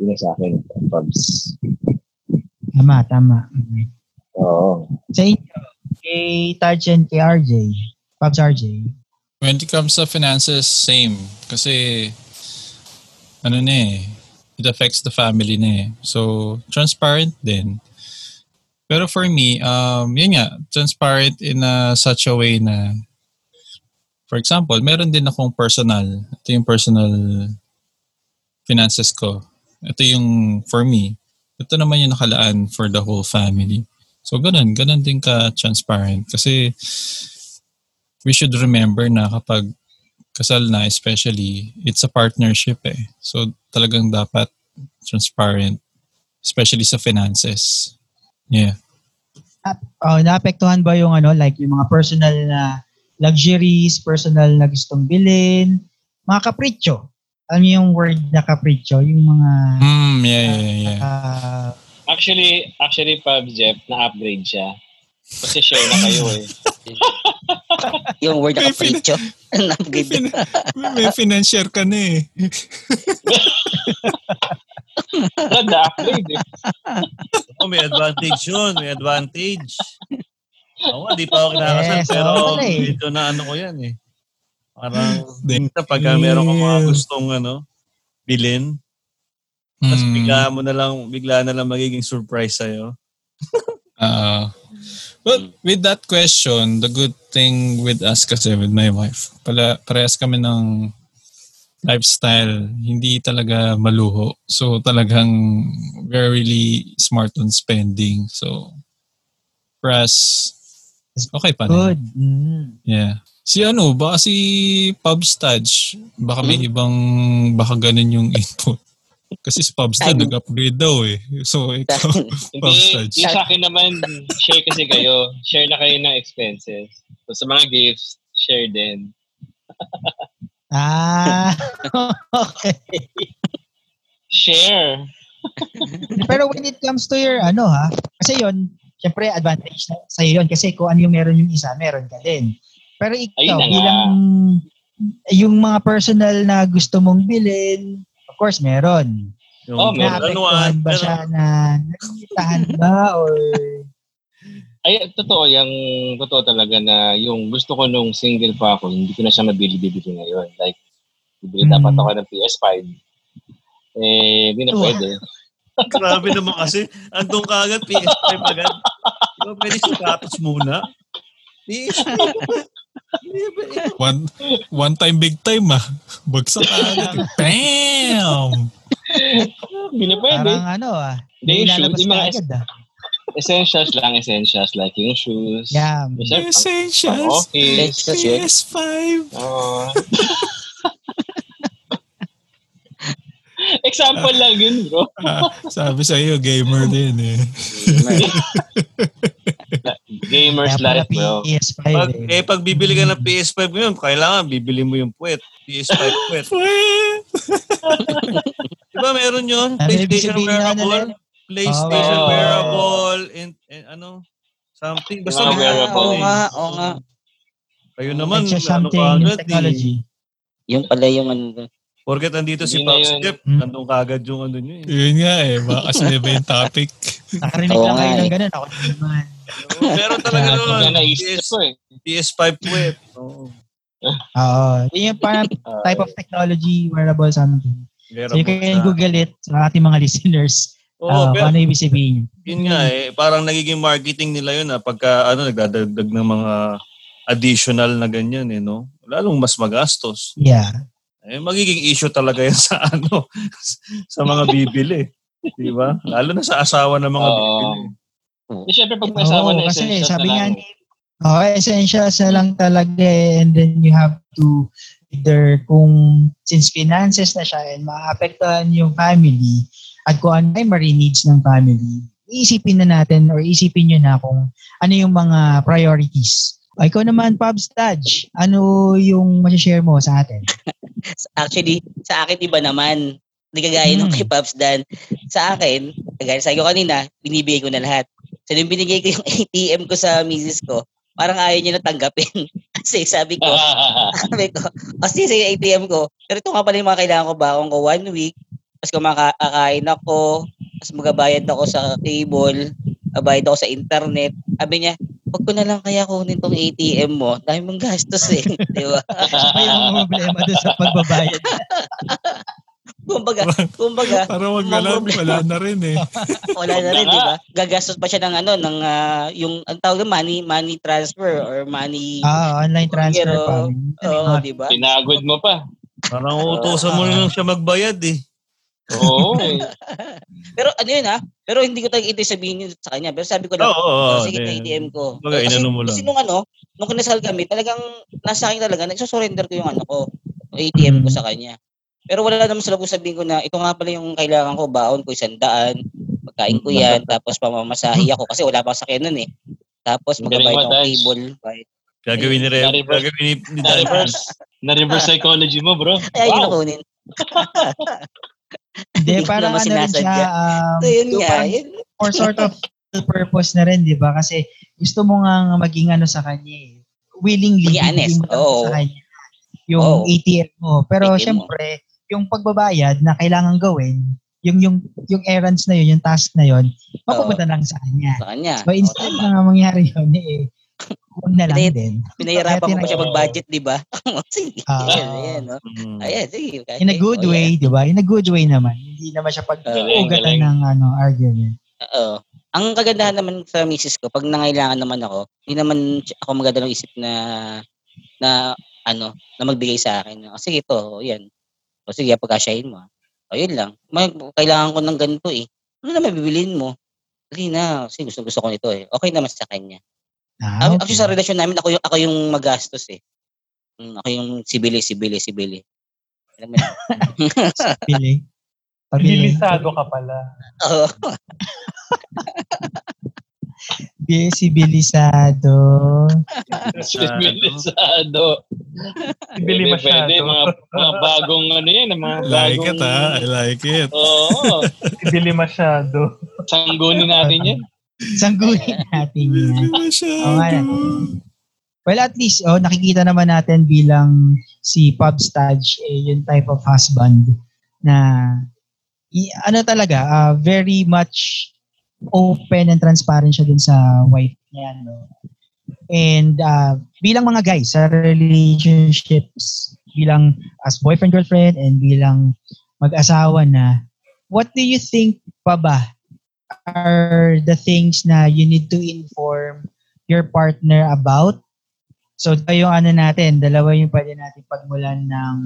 Yun sa akin, Pubs. Tama, tama. Oo. Sa inyo, kay Taj and kay RJ, Pops RJ. When it comes to finances, same. Kasi, ano na eh, it affects the family na eh. So, transparent din. Pero for me, um, yun nga, transparent in a such a way na, for example, meron din akong personal. Ito yung personal finances ko. Ito yung for me. Ito naman yung nakalaan for the whole family. So, ganun. Ganun din ka-transparent. Kasi, we should remember na kapag kasal na especially, it's a partnership eh. So talagang dapat transparent, especially sa finances. Yeah. Oh, naapektuhan ba yung ano, like yung mga personal na luxuries, personal na gustong bilhin, mga kapritsyo. Alam niyo yung word na kapritsyo, yung mga Mm, yeah, yeah, yeah. ah, Actually, actually, Pubs, Jeff, na-upgrade siya. Kasi share na kayo eh. <laughs> <laughs> Yung word May na kapritsyo. Napagid. Fin- <laughs> <laughs> may financier ka na eh. Na-upgrade eh. Oh, may advantage yun. May advantage. Oo, di pa ako kinakasal. Yes, pero oo eh. medyo na ano ko yan eh. Parang, minsan pag meron kang mga gustong ano, bilhin, tapos Mm, bigla mo na lang, bigla na lang magiging surprise sa'yo. uh, well, with that question, the good thing with us kasi with my wife, pala, parehas kami ng lifestyle, hindi talaga maluho. So talagang we're really smart on spending. So for us, okay pa rin. good. Mm. Yeah. Si ano, baka si Pub Stadge, baka may ibang, baka ganun yung <laughs> input. Kasi si Pub Stadge Ay. nag-upgrade daw eh. So <laughs> ikaw, <laughs> Pub Hindi, sa akin naman, share kasi kayo. Share na kayo ng expenses. So, sa mga gifts, share din. <laughs> Ah, okay. Share. Pero when it comes to your ano ha, kasi yon syempre advantage na sa yun kasi kung ano yung meron yung isa, meron ka din. Pero ikaw, bilang yung mga personal na gusto mong bilhin, course meron. Yung, Oh, meron. Naapektuhan ba pero- siya na nalimitahan ba or Ay, totoo, yung totoo talaga na yung gusto ko nung single pa ako, hindi ko na siya mabili-bili ngayon. Like, bibili Mm. dapat ako ng PS5. Eh, hindi na pwede. <laughs> Grabe naman kasi. Andun ka agad, PS5 agad. Di ba pwede sapatos muna? PS5. One, one time, big time ah. Bagsak ka agad. <laughs> Bam! Hindi na pwede. Parang ano ah. Hindi, yung shoes, yung mga agad ah. essentials lang, essentials. Like yung shoes. Yeah. Essentials. Okay. Essentials yun. PS5. Oo. Example lang yun, bro. Ah, sabi sa iyo, gamer din eh. <laughs> Gamer's Kaya life, bro. PS5 Pag, eh. eh, pag bibili ka ng PS5 ngayon, kailangan bibili mo yung puwet. PS5 <laughs> puwet. Di ba meron yun? Ano PlayStation ano wearable. PlayStation Oh. wearable. And, and ano? Something. Basta may wearable. Oo eh. nga, oo nga. Kayo naman, ano ka yung agad technology. Yung pala yung ano. Porket andito si Hindi Pops yun. Jeff, Hmm. nandun kagad yung ano nyo eh. Yun nga eh. Baka kasi iba yung topic. <laughs> Nakarinig Oo lang kayo eh. ng ganun. Ako din naman. Meron <laughs> talaga naman. PS, ko eh. PS5 puwet. Oo. Oo. Yun yung parang <laughs> Ah, type of technology, wearable something. So you can na. Google it sa ating mga listeners. Oo, Ah, pero ano ibig sabihin. yun nga eh, parang nagiging marketing nila yun ah, pagka ano, nagdadagdag ng mga additional na ganyan eh, no? Lalong mas magastos. Yeah. Eh, magiging issue talaga yan <laughs> sa ano, sa mga bibili. Di ba? Lalo na sa asawa ng mga Oo. bibili. Di syempre pag may asawa Oo, na kasi essentials sabi na nga lang. ni, oh, essentials na lang talaga eh, and then you have to either kung since finances na siya and maapektuhan yung family at kung ano yung primary needs ng family, iisipin na natin or isipin nyo na kung ano yung mga priorities. O, ikaw naman, Pabs Taj, ano yung masashare mo sa atin? <laughs> Actually, sa akin iba naman. Hindi kagaya nung Hmm. kay Pops Dan. Sa akin, kagaya sa iyo kanina, binibigay ko na lahat. So, nung binigay ko yung ATM ko sa misis ko, parang ayaw niya na tanggapin. <laughs> Kasi sabi ko, <laughs> sabi ko, kasi sa ATM ko, pero ito nga pala yung mga kailangan ko baon ko one week, tapos kumakakain ako, tapos magabayad ako sa cable, abayad ako sa internet. Sabi niya, wag ko na lang kaya kunin tong ATM mo. Dahil mong gastos eh. <laughs> Di ba? Siya pa yung problema doon sa pagbabayad. <laughs> kumbaga, kumbaga, Para wag na lang, wala na rin eh. <laughs> wala na rin, di ba? Gagastos pa siya ng ano, ng ah, yung, ang tawag ng money, money transfer or money, Ah, online transfer Pero, pa. oo, di ba? Pinagod mo pa. Parang uutusan mo na lang siya magbayad eh. Oo. <laughs> Pero ano yun ha? Pero hindi ko talaga ito sabihin yun sa kanya. Pero sabi ko lang, oo, oh, oo. sige, Di- ATM ko. Kumbaga, kasi, inano mo lang. kasi nung ano, nung kinasal kami, talagang nasa akin talaga, nagsusurrender ko yung ano ko, ATM ko Mm. sa kanya. Pero wala naman sila kung sabihin ko na, ito nga pala yung kailangan ko, baon ko, isang daan, pagkain ko yan, <laughs> tapos pamamasahi ako kasi wala pa akong sakyan nun eh. Tapos magabayad ako cable. bayad. Gagawin ni Rev, Na-reverse. gagawin ni, ni. Na-reverse. Na-reverse psychology mo, bro. Yun Wow. ako kunin. <laughs> Hindi, parang ano rin siya, um, So yun nga, parang yun. for sort of purpose na rin, di ba? Kasi gusto mo nga maging ano sa kanya eh. Willingly, Maging honest, mo oo. sa kanya yung Oo. ATM mo. Pero ATM mo. syempre, yung pagbabayad na kailangan gawin, yung yung yung errands na yun, yung task na yun, mapupunta lang sa kanya. Sa kanya. So instead na nga mangyari yun, eh, huwag na lang Pinay- din. Pinahirapan ko pa siya mag-budget, di ba? <laughs> sige. Ah. ayan, ayan, no? Mm. Ayan, sige. kahit- In a good oh, way, di ba? In a good way naman. Hindi naman siya pag Galing, ugatan galing. ng ano, argument. Oo. Ang kagandahan naman sa misis ko, pag nangailangan naman ako, hindi naman ako magdadalong isip na na ano, na magbigay sa akin. O, sige to, o, yan. O sige, pagkasyahin mo. ah. O yun lang. May, kailangan ko ng ganito eh. Ano naman bibilin mo? Dali na, kasi gusto, gusto ko nito eh. Okay naman sa kanya. Ah, Actually sa relasyon namin, ako yung, ako yung magastos eh. Mm, Ako yung sibili, sibili, sibili. Alam mo yun? Pili. Pabili. <laughs> Bilisado ka pala. Oo. Sibilisado. Sibilisado. Bili Pwede, masyado. pwede. Mga, mga bagong ano yan, mga I like bagong... it ha. I like it. Oo. Bili masyado. Sanggunin natin yan. Sanggunin <laughs> natin yan. Nga. Well, at least, oh, nakikita naman natin bilang si Pub Stadge, eh, yung type of husband na i- ano talaga, ah, very much open and transparent siya dun sa wife niya. No? And ah, bilang mga guys sa relationships, bilang as boyfriend, girlfriend, and bilang mag-asawa na, what do you think pa ba are the things na you need to inform your partner about So, ito yung ano natin, dalawa yung pwede natin pagmulan ng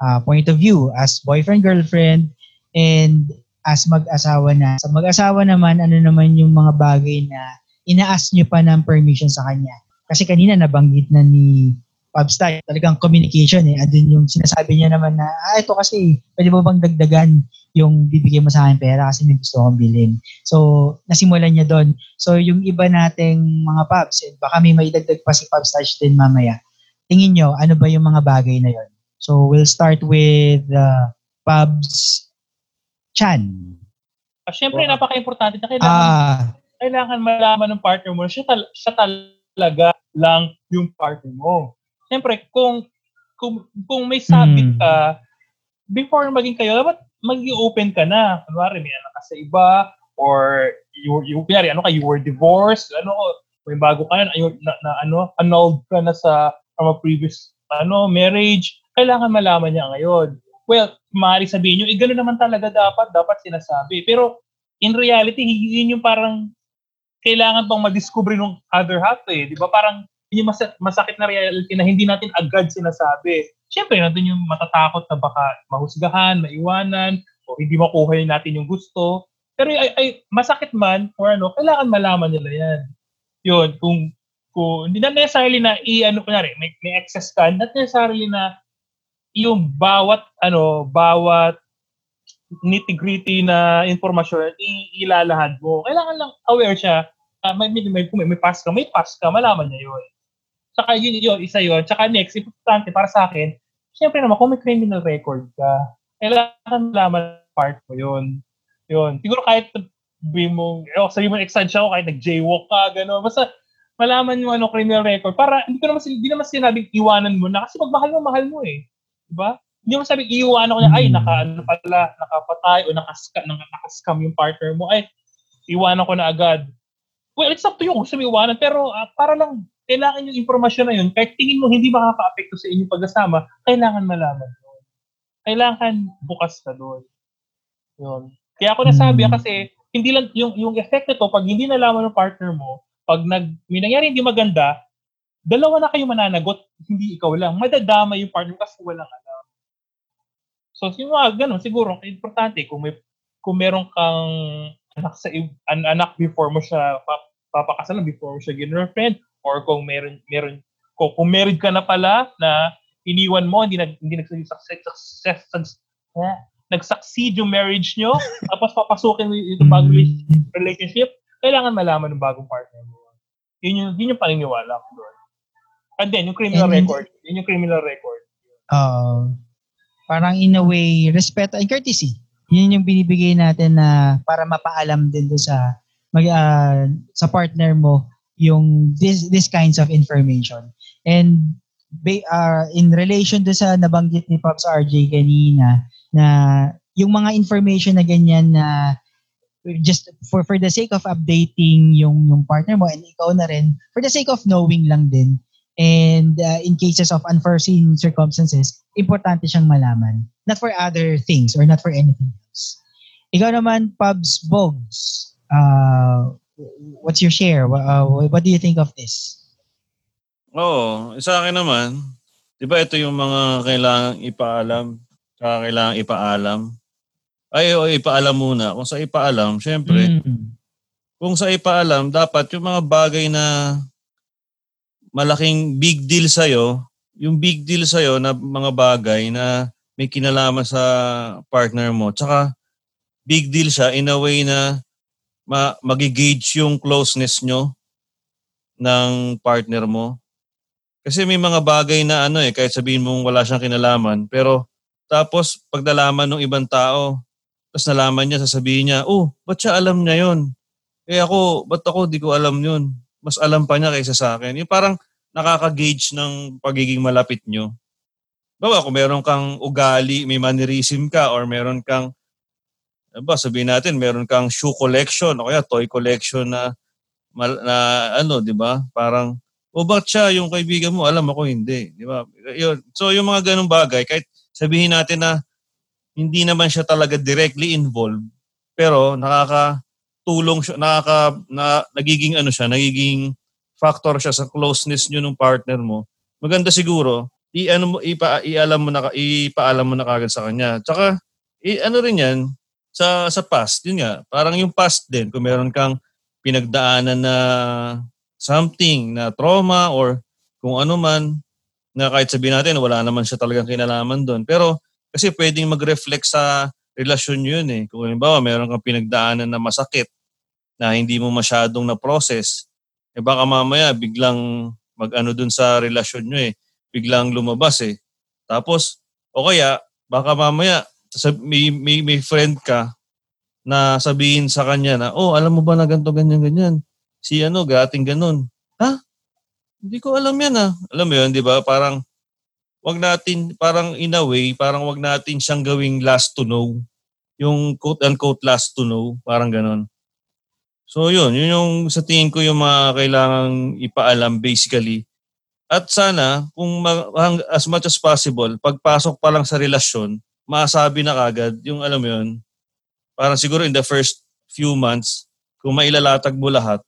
uh, point of view as boyfriend, girlfriend, and as mag-asawa na. Sa mag-asawa naman, ano naman yung mga bagay na ina-ask nyo pa ng permission sa kanya. Kasi kanina nabanggit na ni Pabstar, talagang communication eh. Andun yung sinasabi niya naman na, ah, ito kasi, pwede mo bang dagdagan yung bibigay mo sa akin pera kasi may gusto akong bilhin. So, nasimulan niya doon. So, yung iba nating mga pubs, eh, baka may maidagdag pa si Pubstars din mamaya. Tingin nyo, ano ba yung mga bagay na yon? So, we'll start with uh, Pubs Chan. Ah, Siyempre, napaka-importante na kailangan, Ah, kailangan malaman ng partner mo siya, tal- siya talaga lang yung partner mo. Siyempre, kung kung, kung may sabit Hmm. ka, before maging kayo, dapat maging open ka na. Kunwari, may anak ka sa iba, or you, you, kunwari, ano ka, you were divorced, ano, may bago ka na, na, na, ano, annulled ka na sa from a previous ano, marriage, kailangan malaman niya ngayon. Well, maaari sabihin nyo, eh, gano'n naman talaga dapat, dapat sinasabi. Pero, in reality, yun yung parang kailangan pang madiscover ng other half eh. Di ba? Parang yung mas- masakit na reality na hindi natin agad sinasabi. Siyempre, nandun yung matatakot na baka mahusgahan, maiwanan, o hindi makuha natin yung gusto. Pero ay, ay, masakit man, or ano, kailangan malaman nila yan. Yun, kung, kung hindi na necessarily na i-ano, kunyari, may, may excess ka, not necessarily na yung bawat, ano, bawat nitty-gritty na informasyon ilalahad mo. Kailangan lang aware siya. Uh, may, may, may, may, may pass ka, may pass ka, malaman niya yun. Tsaka yun, yun, isa yun. Tsaka next, importante para sa akin, siyempre naman, kung may criminal record ka, kailangan malaman part mo yun. Yun. Siguro kahit sabi mo, oh, sabi mo excited siya ako, kahit nag-jaywalk ka, gano'n. Basta malaman mo ano criminal record para hindi ko naman hindi naman sinabing iwanan mo na kasi pag mahal mo mahal mo eh. 'Di ba? Hindi mo sabing iiwanan ko niya ay Hmm. naka ano pala nakapatay o nakaska, naka, nakascam yung partner mo ay iwanan ko na agad. Well, it's up to you kung mo iwanan pero ah, para lang kailangan yung impormasyon na yun kahit tingin mo hindi makaka-apekto sa inyong pagkasama, kailangan malaman yun. Kailangan bukas ka doon. Yun. Kaya ako nasabi Hmm. kasi hindi lang yung yung effect nito pag hindi nalaman ng partner mo, pag nag may nangyari hindi maganda, dalawa na kayo mananagot, hindi ikaw lang. Madadama yung partner mo kasi walang alam. So, yung mga ganun, siguro, importante kung may kung meron kang anak sa an- anak before mo siya pap- papakasalan, before mo siya girlfriend, or kung meron meron kung, kung married ka na pala na iniwan mo, hindi nag hindi nag-success success, success, eh, nag-succeed yung marriage nyo, <laughs> tapos papasukin mo yung bagong mm, relationship, kailangan malaman ng bagong partner mo. Yun yung, yun yung paniniwala ko doon. And then, yung criminal And- record. Yun yung criminal record. uh, parang in a way, respect and courtesy. Yun yung binibigay natin na para mapaalam din doon sa mag, ah, sa partner mo yung this this kinds of information. And ah, in relation do sa nabanggit ni Pops RJ kanina na yung mga information na ganyan na just for for the sake of updating yung yung partner mo and ikaw na rin for the sake of knowing lang din and uh, in cases of unforeseen circumstances importante siyang malaman not for other things or not for anything else ikaw naman Pubs Bogs uh, what's your share uh, what do you think of this Oo, sa akin naman, di ba ito yung mga kailangang ipaalam, kaya kailangang ipaalam. Ay, o ipaalam muna. Kung sa ipaalam, syempre, Mm. kung sa ipaalam, dapat yung mga bagay na malaking big deal sa'yo, yung big deal sa'yo na mga bagay na may kinalaman sa partner mo. Tsaka, big deal siya in a way na ma- magigauge yung closeness nyo ng partner mo. Kasi may mga bagay na ano eh, kahit sabihin mong wala siyang kinalaman, pero tapos pag nalaman ng ibang tao, tapos nalaman niya, sasabihin niya, oh, ba't siya alam niya yon? Eh ako, ba't ako di ko alam yun? Mas alam pa niya kaysa sa akin. Yung parang nakaka-gauge ng pagiging malapit nyo. Bawa, kung meron kang ugali, may mannerism ka, or meron kang, ano sabihin natin, meron kang shoe collection, o kaya toy collection na, mal- na ano, di ba? Parang, o ba't siya, yung kaibigan mo, alam ako hindi. Di ba? Yun. So, yung mga ganong bagay, kahit sabihin natin na hindi naman siya talaga directly involved, pero nakakatulong siya, nakaka, na, nagiging ano siya, nagiging factor siya sa closeness nyo ng partner mo, maganda siguro, i-ano mo, ipa, ialam mo na, ipaalam mo na kagad sa kanya. Tsaka, i, ano rin yan, sa, sa past, yun nga, parang yung past din, kung meron kang pinagdaanan na something, na trauma or kung ano man, na kahit sabihin natin, wala naman siya talagang kinalaman doon. Pero, kasi pwedeng mag-reflect sa relasyon yun eh. Kung halimbawa, meron kang pinagdaanan na masakit, na hindi mo masyadong na-process, eh baka mamaya biglang mag-ano dun sa relasyon nyo eh. Biglang lumabas eh. Tapos, o kaya, baka mamaya, may, may, may friend ka na sabihin sa kanya na, oh, alam mo ba na ganito, ganyan, ganyan. Si ano, gating ganun. Ha? Hindi ko alam yan ah. Alam mo yun, di ba? Parang, wag natin, parang in a way, parang wag natin siyang gawing last to know. Yung quote-unquote last to know. Parang ganun. So yun, yun yung sa tingin ko yung mga kailangang ipaalam basically. At sana, kung as much as possible, pagpasok pa lang sa relasyon, maasabi na kagad yung alam mo yun, parang siguro in the first few months, kung mailalatag mo lahat,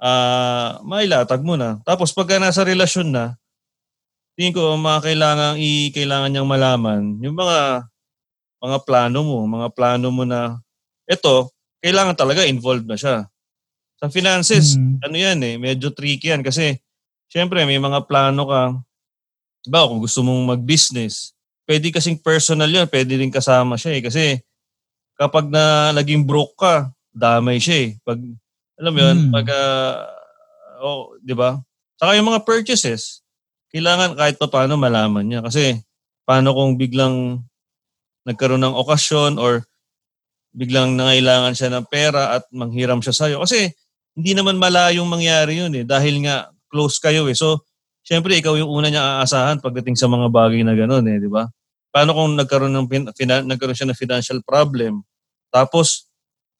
uh, mailatag mo na. Tapos pagka nasa relasyon na, tingin ko mga kailangan i kailangan niyang malaman yung mga mga plano mo, mga plano mo na ito, kailangan talaga involved na siya. Sa finances, mm. ano yan eh, medyo tricky yan kasi syempre may mga plano ka. Diba, kung gusto mong mag-business, pwede kasing personal yan, pwede rin kasama siya eh. Kasi kapag na naging broke ka, damay siya eh. Pag, alam mo yun, mm. pag, uh, oh, di ba? Saka yung mga purchases, kailangan kahit pa paano malaman niya. Kasi paano kung biglang nagkaroon ng okasyon or biglang nangailangan siya ng pera at manghiram siya sa'yo. Kasi hindi naman malayong mangyari yun eh. Dahil nga close kayo eh. So, syempre ikaw yung una niya aasahan pagdating sa mga bagay na gano'n eh, di ba? Paano kung nagkaroon ng fina, nagkaroon siya ng financial problem? Tapos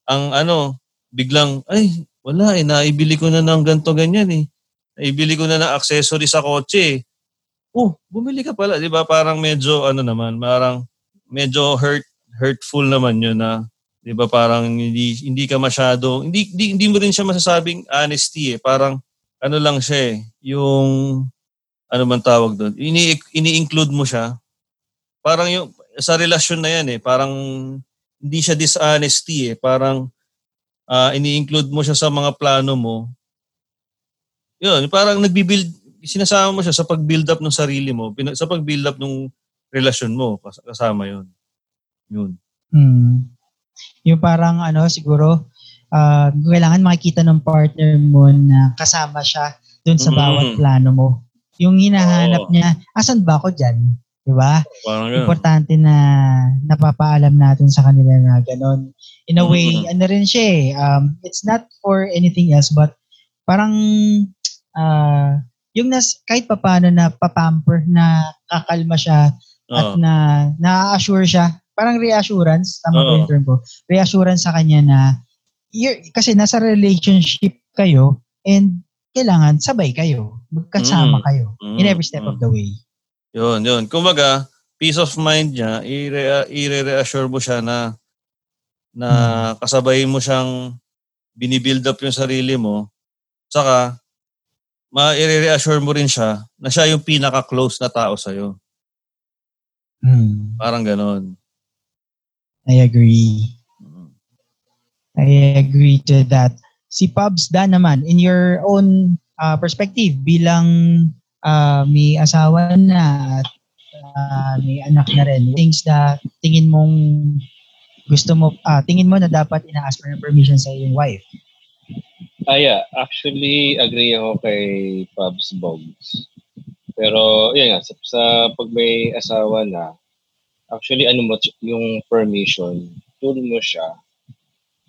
ang ano, biglang ay wala eh naibili ko na ng ganto ganyan eh. Naibili ko na ng accessory sa kotse eh. Oh, bumili ka pala, 'di ba? Parang medyo ano naman, parang medyo hurt hurtful naman 'yun na 'di ba parang hindi hindi ka masyado hindi, hindi hindi mo rin siya masasabing honesty eh parang ano lang siya eh yung ano man tawag doon ini ini-include mo siya. Parang yung sa relasyon na yan eh parang hindi siya dishonesty eh. Parang uh, ini-include mo siya sa mga plano mo. Yun parang nagbi-build sinasama mo siya sa pag-build up ng sarili mo sa pag-build up ng relasyon mo kasama yun. Yun. Mm yung parang ano siguro uh, kailangan makikita ng partner mo na kasama siya doon sa mm. bawat plano mo. Yung hinahanap oh. niya, asan ba ako diyan? 'Di ba? Importante na napapaalam natin sa kanila na ganun. In a way, mm-hmm. ano rin siya eh, um, it's not for anything else but parang uh, yung nas, kahit papaano na papamper na kakalma siya oh. at na na-assure siya parang reassurance, tama ba yung term ko? Reassurance sa kanya na you're, kasi nasa relationship kayo and kailangan sabay kayo. Magkasama mm. kayo in every step mm. of the way. Yun, yun. Kumbaga, peace of mind niya, i-reassure mo siya na na mm. kasabay mo siyang binibuild up yung sarili mo. Saka, ma-reassure mo rin siya na siya yung pinaka-close na tao sa'yo. Mm. Parang ganon. I agree. I agree to that. Si Pubs Dan naman, in your own uh, perspective, bilang uh, may asawa na at uh, may anak na rin, things na tingin mong gusto mo, uh, tingin mo na dapat ina-ask for permission sa iyong wife? Ah, yeah. Actually, agree ako kay Pubs Bogs. Pero, yun nga, sa, sa pag may asawa na, actually ano mo yung permission tool mo siya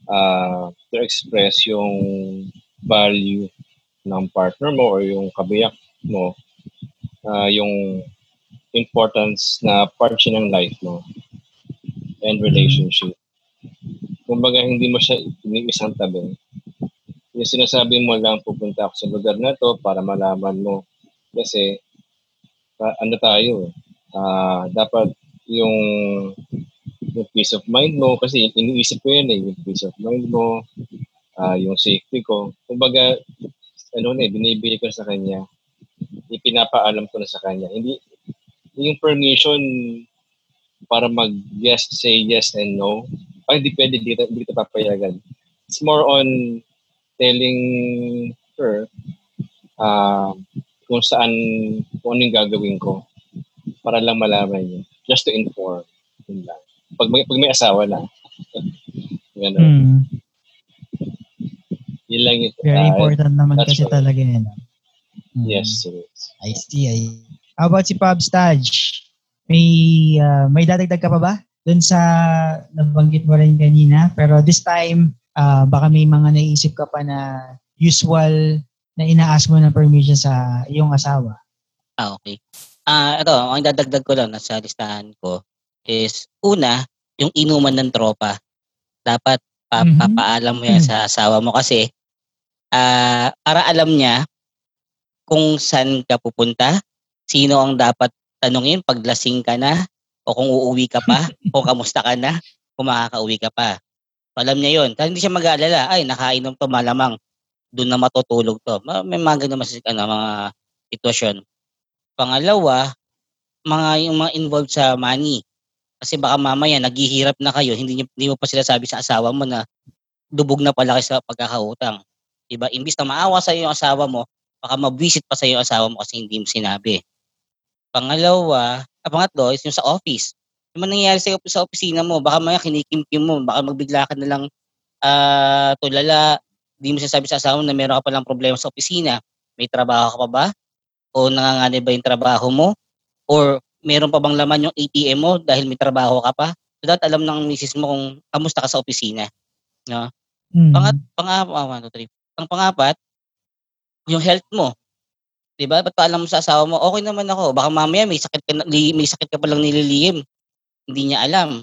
uh, to express yung value ng partner mo or yung kabiyak mo uh, yung importance na part siya ng life mo and relationship. Kumbaga hindi mo siya iniisang tabi. Yung sinasabi mo lang pupunta ako sa lugar na to para malaman mo kasi uh, ano tayo uh, dapat yung yung peace of mind mo kasi iniisip ko yan eh yung peace of mind mo uh, yung safety ko kumbaga ano na, eh, binibigay ko sa kanya. Ipinapaalam ko na sa kanya. Hindi, yung permission para mag-yes, say yes and no, ay, hindi pwede dito, kita papayagan. It's more on telling her uh, kung saan, kung ano gagawin ko para lang malaman niya. Just to inform. Yun lang. Pag may, pag may asawa na. Ganun. Mm. Yun lang yun. Very Ah, important naman kasi right. talaga yun. Mm. Yes, yes. I see. I... How about si Pab Staj? May, ah, may dadagdag ka pa ba? Doon sa nabanggit mo rin kanina. Pero this time, ah, baka may mga naisip ka pa na usual na inaas mo ng permission sa iyong asawa. Ah, okay. Ah, ito, ang dadagdag ko lang sa listahan ko is una, yung inuman ng tropa. Dapat pa- Mhm. papaalam mo yan sa asawa mo kasi ah para alam niya kung saan ka pupunta, sino ang dapat tanungin pag lasing ka na o kung uuwi ka pa <laughs> o kamusta ka na kung makakauwi ka pa. So, alam niya yon. Kasi hindi siya mag-aalala, ay nakainom to malamang doon na matutulog to. Ma- May mga ganun mas ano, mga sitwasyon. Pangalawa, mga yung mga involved sa money. Kasi baka mamaya naghihirap na kayo, hindi, hindi mo pa sila sabi sa asawa mo na dubog na pala kayo sa pagkakautang. Diba? Imbis na maawa sa yung asawa mo, baka mabwisit pa sa yung asawa mo kasi hindi mo sinabi. Pangalawa, ah, pangatlo is yung sa office. Yung mga nangyayari sa, sa opisina mo, baka maya kinikimkim mo, baka magbigla ka na lang ah, tulala, hindi mo sinasabi sa asawa mo na meron ka palang problema sa opisina. May trabaho ka pa ba? O nanganganib ba yung trabaho mo? Or meron pa bang laman yung ATM mo dahil may trabaho ka pa? So that alam ng misis mo kung kamusta ka sa opisina. Mm. Pangat, pangapat, ah, one, two, three. Ang pangapat, yung health mo. 'Di ba? Ba't pa alam mo sa asawa mo, okay naman ako. Baka mamaya may sakit ka, may sakit ka palang nililihim. Hindi niya alam.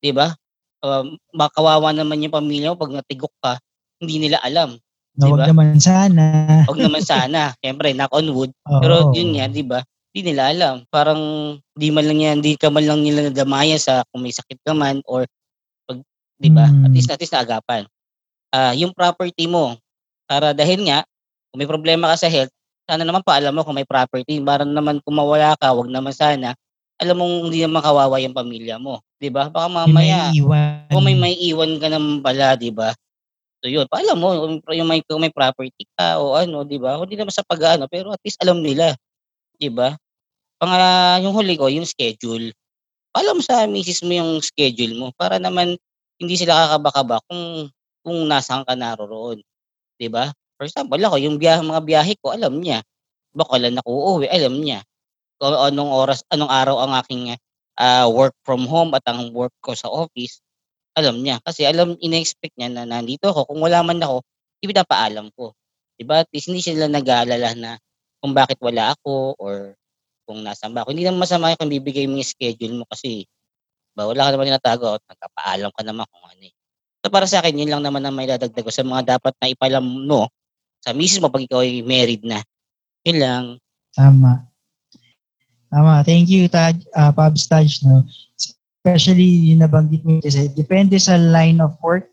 'Di ba? Um, baka kawawa naman yung pamilya mo pag natigok ka, hindi nila alam. Na wag diba? naman sana. Huwag naman sana. <laughs> Siyempre, knock on wood. Oo. Pero yun nga, di ba? Di nila alam. Parang di man lang yan, di ka man lang nila nadamayan sa kung may sakit ka man or pag, di ba? At Mm. least, at least naagapan. Ah, yung property mo, para dahil nga, kung may problema ka sa health, sana naman paalam mo kung may property. Para naman kung mawala ka, wag naman sana, alam mong hindi naman kawawa yung pamilya mo. Di ba? Baka Yung mamaya, may iwan. kung may may iwan ka naman pala, di ba? So yun, paalam mo kung yung may, kung may property ka o ano, di ba? Hindi naman sa pag-ano, pero at least alam nila. Di ba? Pang, ah, yung huli ko, yung schedule. Paalam mo sa misis mo yung schedule mo para naman hindi sila kakaba-kaba kung kung nasaan ka naroroon. Di ba? For example, ako, yung biyahe, mga biyahe ko, alam niya. Baka kailan ako uuwi, alam niya. Kung anong oras, anong araw ang aking ah, work from home at ang work ko sa office, alam niya. Kasi alam, ina-expect niya na nandito ako. Kung wala man ako, ipinapaalam ko. Diba? At least hindi sila nag-aalala na kung bakit wala ako or kung nasan ba ako. Hindi naman masama kung bibigay mo yung schedule mo kasi ba, wala ka naman tinatago at nagpapaalam ka naman kung ano eh. So para sa akin, yun lang naman ang may dadagdag ko sa mga dapat na ipalam no sa misis mo pag ikaw ay married na. Yun lang. Tama. Tama. Thank you, Taj, uh, Pabs Taj, no? Especially yung nabanggit mo kasi depende sa line of work,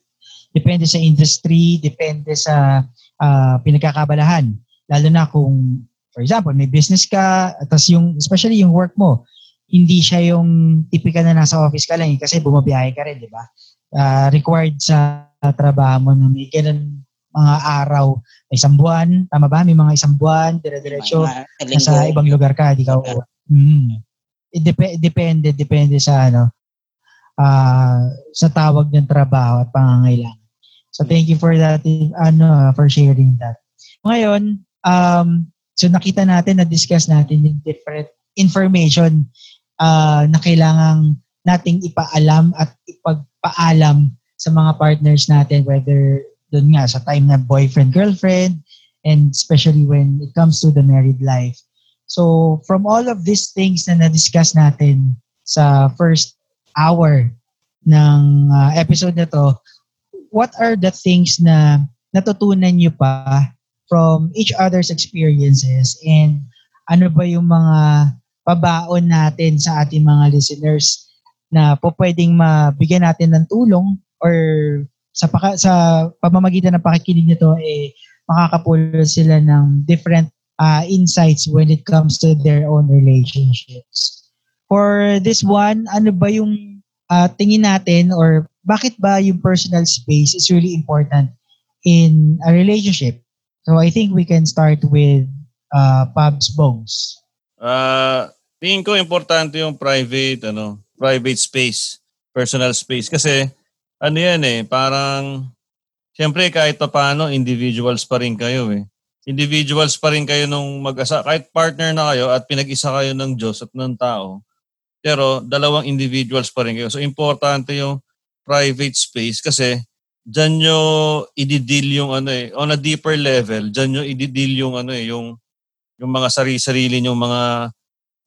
depende sa industry, depende sa ah, pinagkakabalahan. Lalo na kung, for example, may business ka, tapos yung, especially yung work mo, hindi siya yung typical na nasa office ka lang eh, kasi bumabiyahe ka rin, di ba? Ah, required sa trabaho mo na may ganun mga araw, may isang buwan, tama ba? May mga isang buwan, dire-diretso, nasa ibang lugar ka, di ka uuwi. Mm. It dep- depende, depende sa ano, ah sa tawag ng trabaho at pangangailangan. So thank you for that, ano, for sharing that. Ngayon, um, so nakita natin, na-discuss natin yung different information ah, na kailangang nating ipaalam at ipagpaalam sa mga partners natin, whether doon nga sa time na boyfriend, girlfriend, and especially when it comes to the married life. So, from all of these things na na-discuss natin sa first hour ng uh, episode na to, what are the things na natutunan nyo pa from each other's experiences and ano ba yung mga pabaon natin sa ating mga listeners na po pwedeng mabigyan natin ng tulong or sa paka, sa pamamagitan ng pakikinig nito eh makakapulot sila ng different uh, insights when it comes to their own relationships. For this one, ano ba yung uh, tingin natin or bakit ba yung personal space is really important in a relationship? So I think we can start with uh, Pabs Bones. Uh, tingin ko importante yung private, ano, private space, personal space. Kasi, ano yan eh, parang, syempre kahit pa paano, individuals pa rin kayo eh. Individuals pa rin kayo nung mag-asa, kahit partner na kayo at pinag-isa kayo ng Diyos at ng tao, pero dalawang individuals pa rin kayo. So, importante yung private space kasi dyan nyo i-deal yung ano eh, on a deeper level, dyan nyo i-deal yung ano eh, yung yung mga sarili-sarili nyo, mga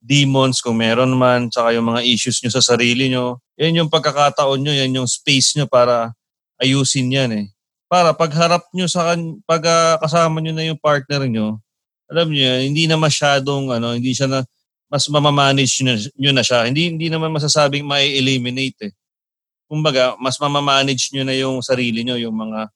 demons kung meron man, tsaka yung mga issues nyo sa sarili nyo. Yan yung pagkakataon nyo, yan yung space nyo para ayusin yan eh. Para pagharap nyo sa kan, pag uh, kasama nyo na yung partner nyo, alam nyo hindi na masyadong, ano, hindi siya na, mas mamamanage nyo, nyo na siya. Hindi, hindi naman masasabing may eliminate eh. Kumbaga, mas mamamanage nyo na yung sarili nyo, yung mga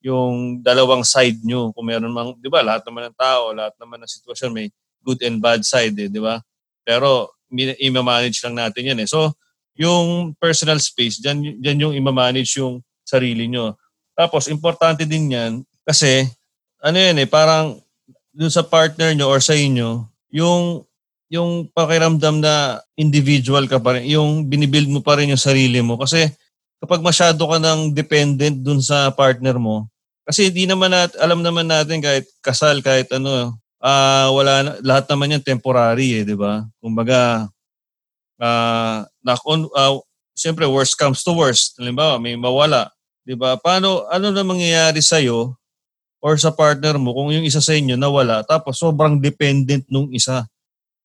yung dalawang side nyo. Kung meron mang, di ba, lahat naman ng tao, lahat naman ng sitwasyon may good and bad side, eh, di ba? Pero i-manage lang natin yan eh. So, yung personal space, dyan, dyan yung i-manage yung sarili nyo. Tapos, importante din yan kasi, ano yan eh, parang dun sa partner nyo or sa inyo, yung yung pakiramdam na individual ka pa rin, yung binibuild mo pa rin yung sarili mo. Kasi kapag masyado ka ng dependent dun sa partner mo, kasi di naman nat, alam naman natin kahit kasal, kahit ano, uh, wala lahat naman yan temporary eh, di ba? Kumbaga, uh, na, uh, siyempre worst comes to worst. Halimbawa, may mawala. Di ba? Paano, ano na mangyayari sa'yo or sa partner mo kung yung isa sa inyo nawala tapos sobrang dependent nung isa.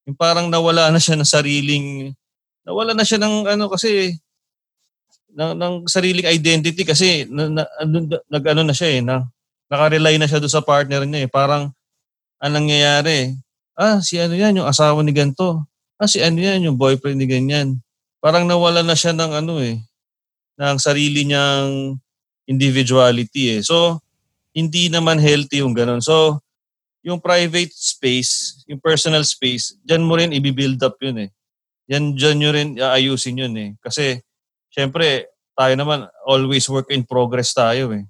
Yung parang nawala na siya ng sariling, nawala na siya ng ano kasi, ng, ng sariling identity kasi na, na, nag ano na siya eh, na, nakarely na siya doon sa partner niya eh. Parang anong nangyayari? Ah, si ano yan, yung asawa ni ganto. Ah, si ano yan, yung boyfriend ni ganyan. Parang nawala na siya ng ano eh, ng sarili niyang individuality eh. So, hindi naman healthy yung ganun. So, yung private space, yung personal space, dyan mo rin i-build up yun eh. Yan, dyan nyo rin aayusin yun eh. Kasi, syempre, tayo naman, always work in progress tayo eh.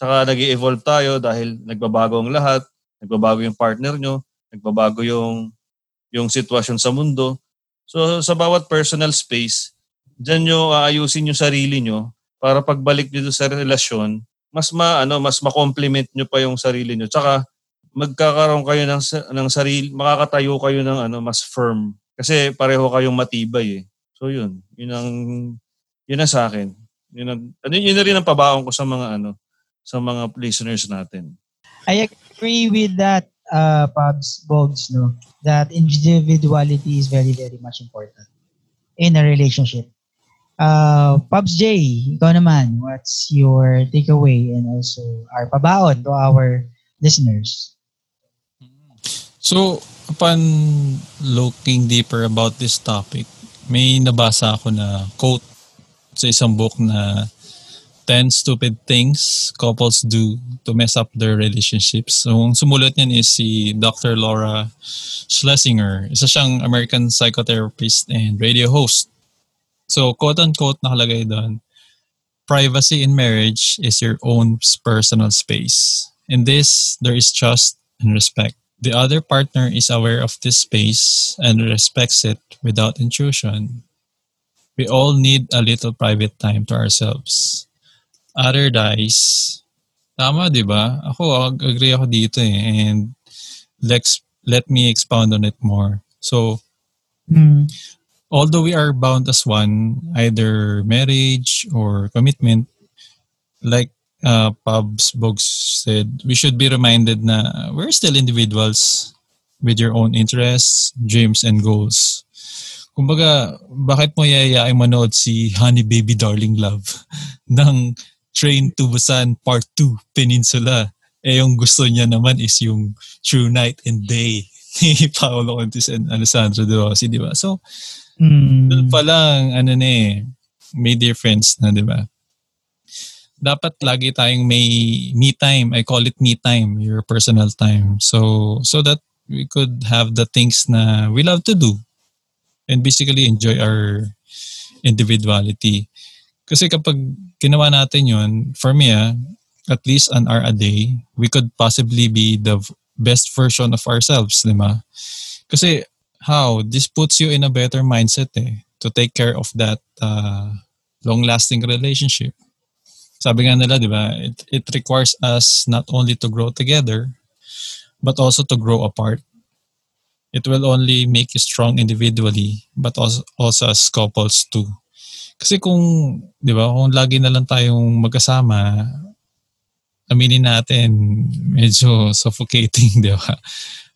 Saka nag evolve tayo dahil nagbabago ang lahat nagbabago yung partner nyo, nagbabago yung, yung sitwasyon sa mundo. So sa bawat personal space, dyan nyo aayusin yung sarili nyo para pagbalik nyo sa relasyon, mas ma, ano, mas ma-complement nyo pa yung sarili nyo. Tsaka magkakaroon kayo ng, ng sarili, makakatayo kayo ng ano, mas firm. Kasi pareho kayong matibay eh. So yun, yun ang, yun ang sa akin. Yun, ang, ano, yun na rin ang pabaon ko sa mga ano, sa mga listeners natin. I agree with that, uh, Pabs Bogs, no? That individuality is very, very much important in a relationship. Uh, Pabs J, ikaw naman, what's your takeaway and also our pabaon to our listeners? So, upon looking deeper about this topic, may nabasa ako na quote sa isang book na 10 stupid things couples do to mess up their relationships. So, ang sumulat niyan is si Dr. Laura Schlesinger. Isa siyang American psychotherapist and radio host. So, quote-unquote nakalagay doon, privacy in marriage is your own personal space. In this, there is trust and respect. The other partner is aware of this space and respects it without intrusion. We all need a little private time to ourselves other dies. Tama, di ba? Ako, agree ako dito eh. And let's, let me expound on it more. So, mm. although we are bound as one, either marriage or commitment, like uh, Pubs Bogs said, we should be reminded na we're still individuals with your own interests, dreams, and goals. Kumbaga, bakit mo yayayain manood si Honey Baby Darling Love <laughs> ng Train to Busan Part 2 Peninsula. Eh yung gusto niya naman is yung True Night and Day <laughs> ni Paolo Contis and Alessandro De Rossi, di ba? So, mm. doon pa lang, ano na eh, may difference na, di ba? Dapat lagi tayong may me time. I call it me time, your personal time. So so that we could have the things na we love to do and basically enjoy our individuality. Kasi kapag ginawa natin yun, for me ah, at least an hour a day, we could possibly be the best version of ourselves, di ba? Kasi how? This puts you in a better mindset eh, to take care of that uh, long-lasting relationship. Sabi nga nila, di ba, it, it requires us not only to grow together, but also to grow apart. It will only make you strong individually, but also, also as couples too. Kasi kung, di ba, kung lagi na lang tayong magkasama, aminin natin, medyo <laughs> suffocating, di ba?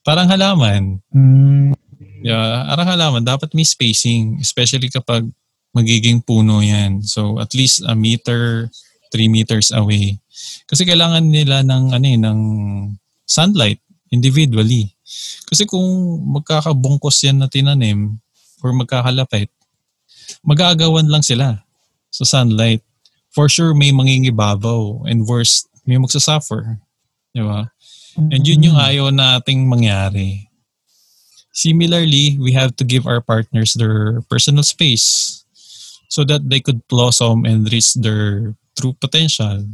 Parang halaman. Mm, Di ba? Parang halaman, dapat may spacing, especially kapag magiging puno yan. So, at least a meter, three meters away. Kasi kailangan nila ng, ano eh, ng sunlight individually. Kasi kung magkakabungkos yan na tinanim or magkakalapit, mag-aagawan lang sila sa sunlight. For sure, may mangingibabaw and worst, may magsasuffer. Di ba? And yun yung ayaw nating mangyari. Similarly, we have to give our partners their personal space so that they could blossom and reach their true potential.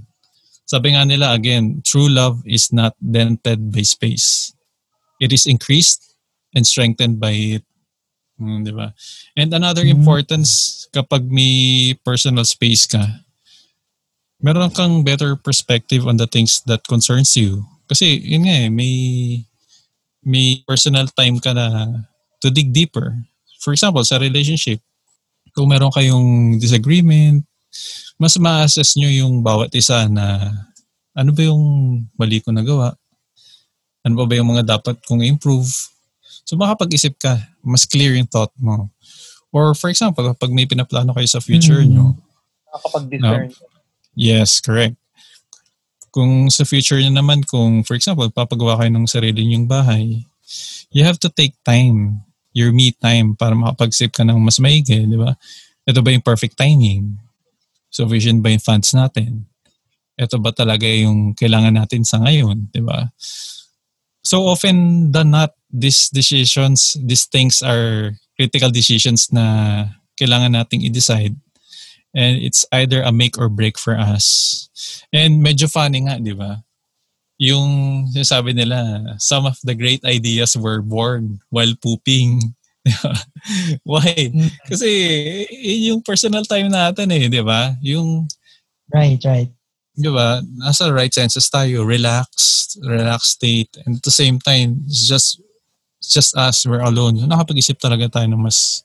Sabi nga nila again, true love is not dented by space. It is increased and strengthened by it. Mm, di ba? And another Mm. importance kapag may personal space ka, meron kang better perspective on the things that concerns you. Kasi yun nga eh, may may personal time ka na to dig deeper. For example, sa relationship, kung meron kayong disagreement, mas ma-assess nyo yung bawat isa na ano ba yung mali ko nagawa? Ano ba ba yung mga dapat kong improve? So makapag-isip ka, mas clear yung thought mo. Or for example, pag may pinaplano kayo sa future Mm. nyo, Nakakapag-discern. Yes, correct. Kung sa future niya naman, kung for example, papagawa kayo ng sarili niyong bahay, you have to take time, your me time, para makapag-sip ka ng mas maigi, di ba? Ito ba yung perfect timing? Sufficient ba yung funds natin? Ito ba talaga yung kailangan natin sa ngayon, di ba? So often than not, these decisions, these things are critical decisions na kailangan nating i-decide and it's either a make or break for us. And medyo funny nga, di ba? Yung sinasabi nila, some of the great ideas were born while pooping. <laughs> Why? Mm. Kasi yun yung personal time natin eh, di ba? Yung, right, right. di ba, nasa right senses tayo, relax, relax state. And at the same time, it's just, it's just us, we're alone. Nakapag-isip talaga tayo ng mas,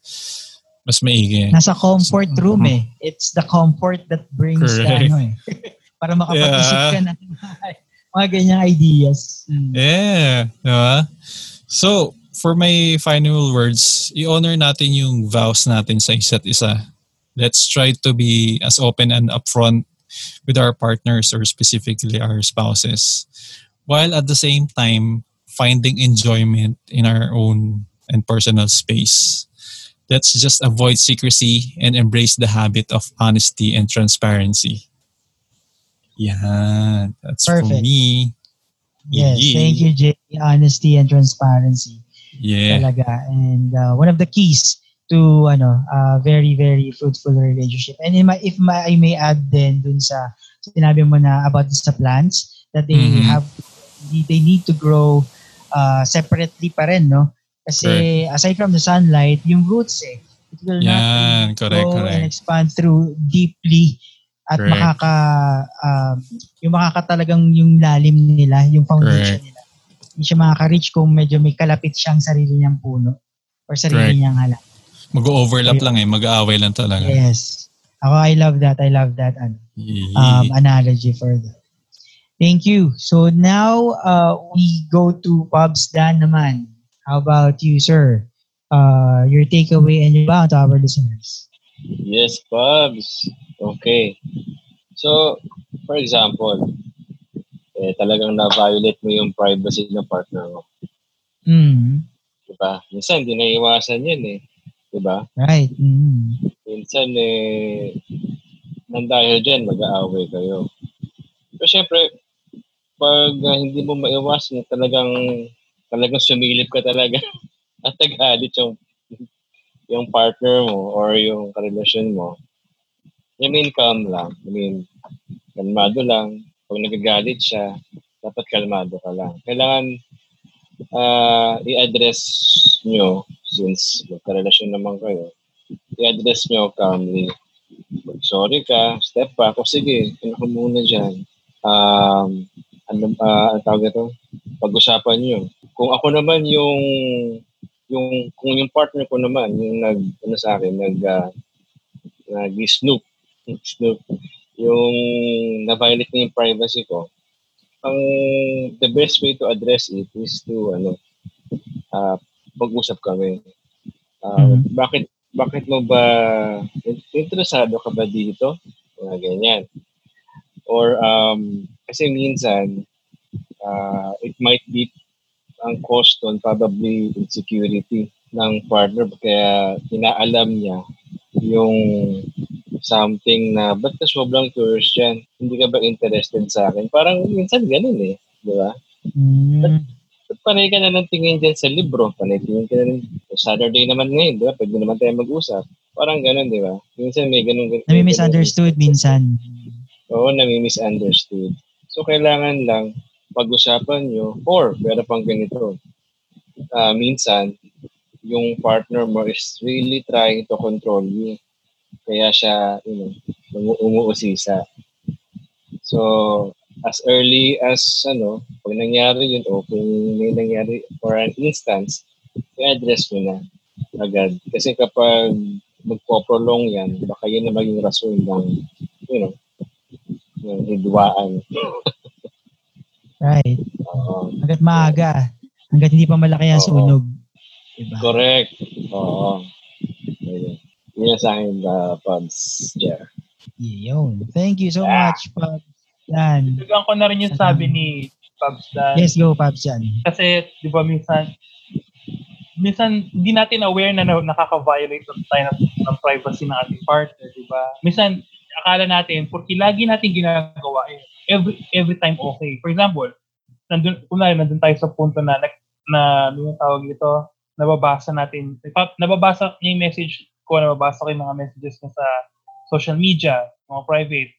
mas maigi. Nasa comfort room eh. It's the comfort that brings the Correct. ano eh. <laughs> Para makapag-isip Yeah. ka ng <laughs> mga ganyang ideas. Mm. Yeah, di ba? So, for my final words, i-honor natin yung vows natin sa isa't isa. Let's try to be as open and upfront with our partners or specifically our spouses. While at the same time, finding enjoyment in our own and personal space. Let's just avoid secrecy and embrace the habit of honesty and transparency. Yeah, that's for Perfect. me. Yes, Yeah. thank you, Jay. Honesty and transparency. Yeah. Talaga. And uh, one of the keys to ano, a very, very fruitful relationship. And in my, if my, I may add then dun sa sinabi mo na about sa plants, that they Mhm. have, they need to grow uh, separately pa rin, no? Kasi aside from the sunlight, yung roots eh, it will Yan, not correct, grow correct. and expand through deeply at Correct. makaka um, yung makaka talagang yung lalim nila, yung foundation Correct. nila. Hindi siya makaka-reach kung medyo may kalapit siyang sarili niyang puno or sarili Correct. niyang halaman. Mag-overlap lang eh. Mag-aaway lang talaga. Yes. Ako, I love that. I love that ano, um, analogy for that. Thank you. So now uh, we go to Pops Dan naman. How about you, sir? Uh, your takeaway and your bound to our listeners. Yes, Pubs. Okay. So, for example, eh, talagang na-violate mo yung privacy ng partner mo. Mm, Diba? Minsan, hindi naiiwasan yan eh. Diba? right. Mm. Minsan, eh, nang dahil dyan, mag-aaway kayo. Pero syempre, pag uh, hindi mo maiwasan, talagang talagang sumilip ka talaga <laughs> at nag-adit yung yung partner mo or yung karelasyon mo. I mean, calm lang. I mean, kalmado lang. Pag nagagalit siya, dapat kalmado ka lang. Kailangan uh, i-address nyo since magkarelasyon naman kayo. I-address nyo calmly. Sorry ka, step back. O sige, ano ko muna dyan. Um, ano, uh, ang tawag ito? Pag-usapan nyo. Kung ako naman yung yung kung yung partner ko naman yung nag ano sa akin nag uh, nag snoop snoop yung na-violate niya yung privacy ko ang the best way to address it is to ano uh, mag-usap kami. Uh, mm-hmm. bakit bakit mo ba interesado ka ba dito? Mga ganyan. Or um kasi minsan uh, it might be ang cost doon probably insecurity ng partner kaya inaalam niya yung something na ba't ka sobrang curious dyan? Hindi ka ba interested sa akin? Parang minsan ganun eh. Di ba? Mm. Ba't, ba't panay ka na ng tingin dyan sa libro? Panay tingin ka na ng Saturday naman ngayon, di ba? Pwede naman tayo mag-usap. Parang ganun, di ba? Minsan may ganun. Nami-misunderstood minsan. Oo, nami-misunderstood. So, kailangan lang pag-usapan nyo or pero pang ganito uh, minsan yung partner mo is really trying to control you kaya siya you know umuusisa so as early as ano pag nangyari yun o kung may nangyari for an instance i-address mo na agad kasi kapag magpo-prolong yan baka yun na maging rason ng you know ng hidwaan Right. Uh, hanggat maaga. Hanggat hindi pa malaki ang sunog. Diba? Correct. Oo. Ayun. Yun sa akin, uh, Pubs, Jer. Yun. Thank you so yeah. much, Pubs. Yan. Tugan ko na rin yung sabi ni Pubs Dan. Yes, go, Pubs yan. Kasi, di ba, minsan, minsan hindi natin aware na nakaka-violate tayo ng, ng privacy ng ating partner, di ba? Minsan, akala natin, porque lagi natin ginagawa eh, every every time okay. For example, nandun, kunwari, nandun tayo sa punto na, na, na ano yung tawag ito, nababasa natin, nababasa niya yung message ko, nababasa ko yung mga messages niya sa social media, mga private.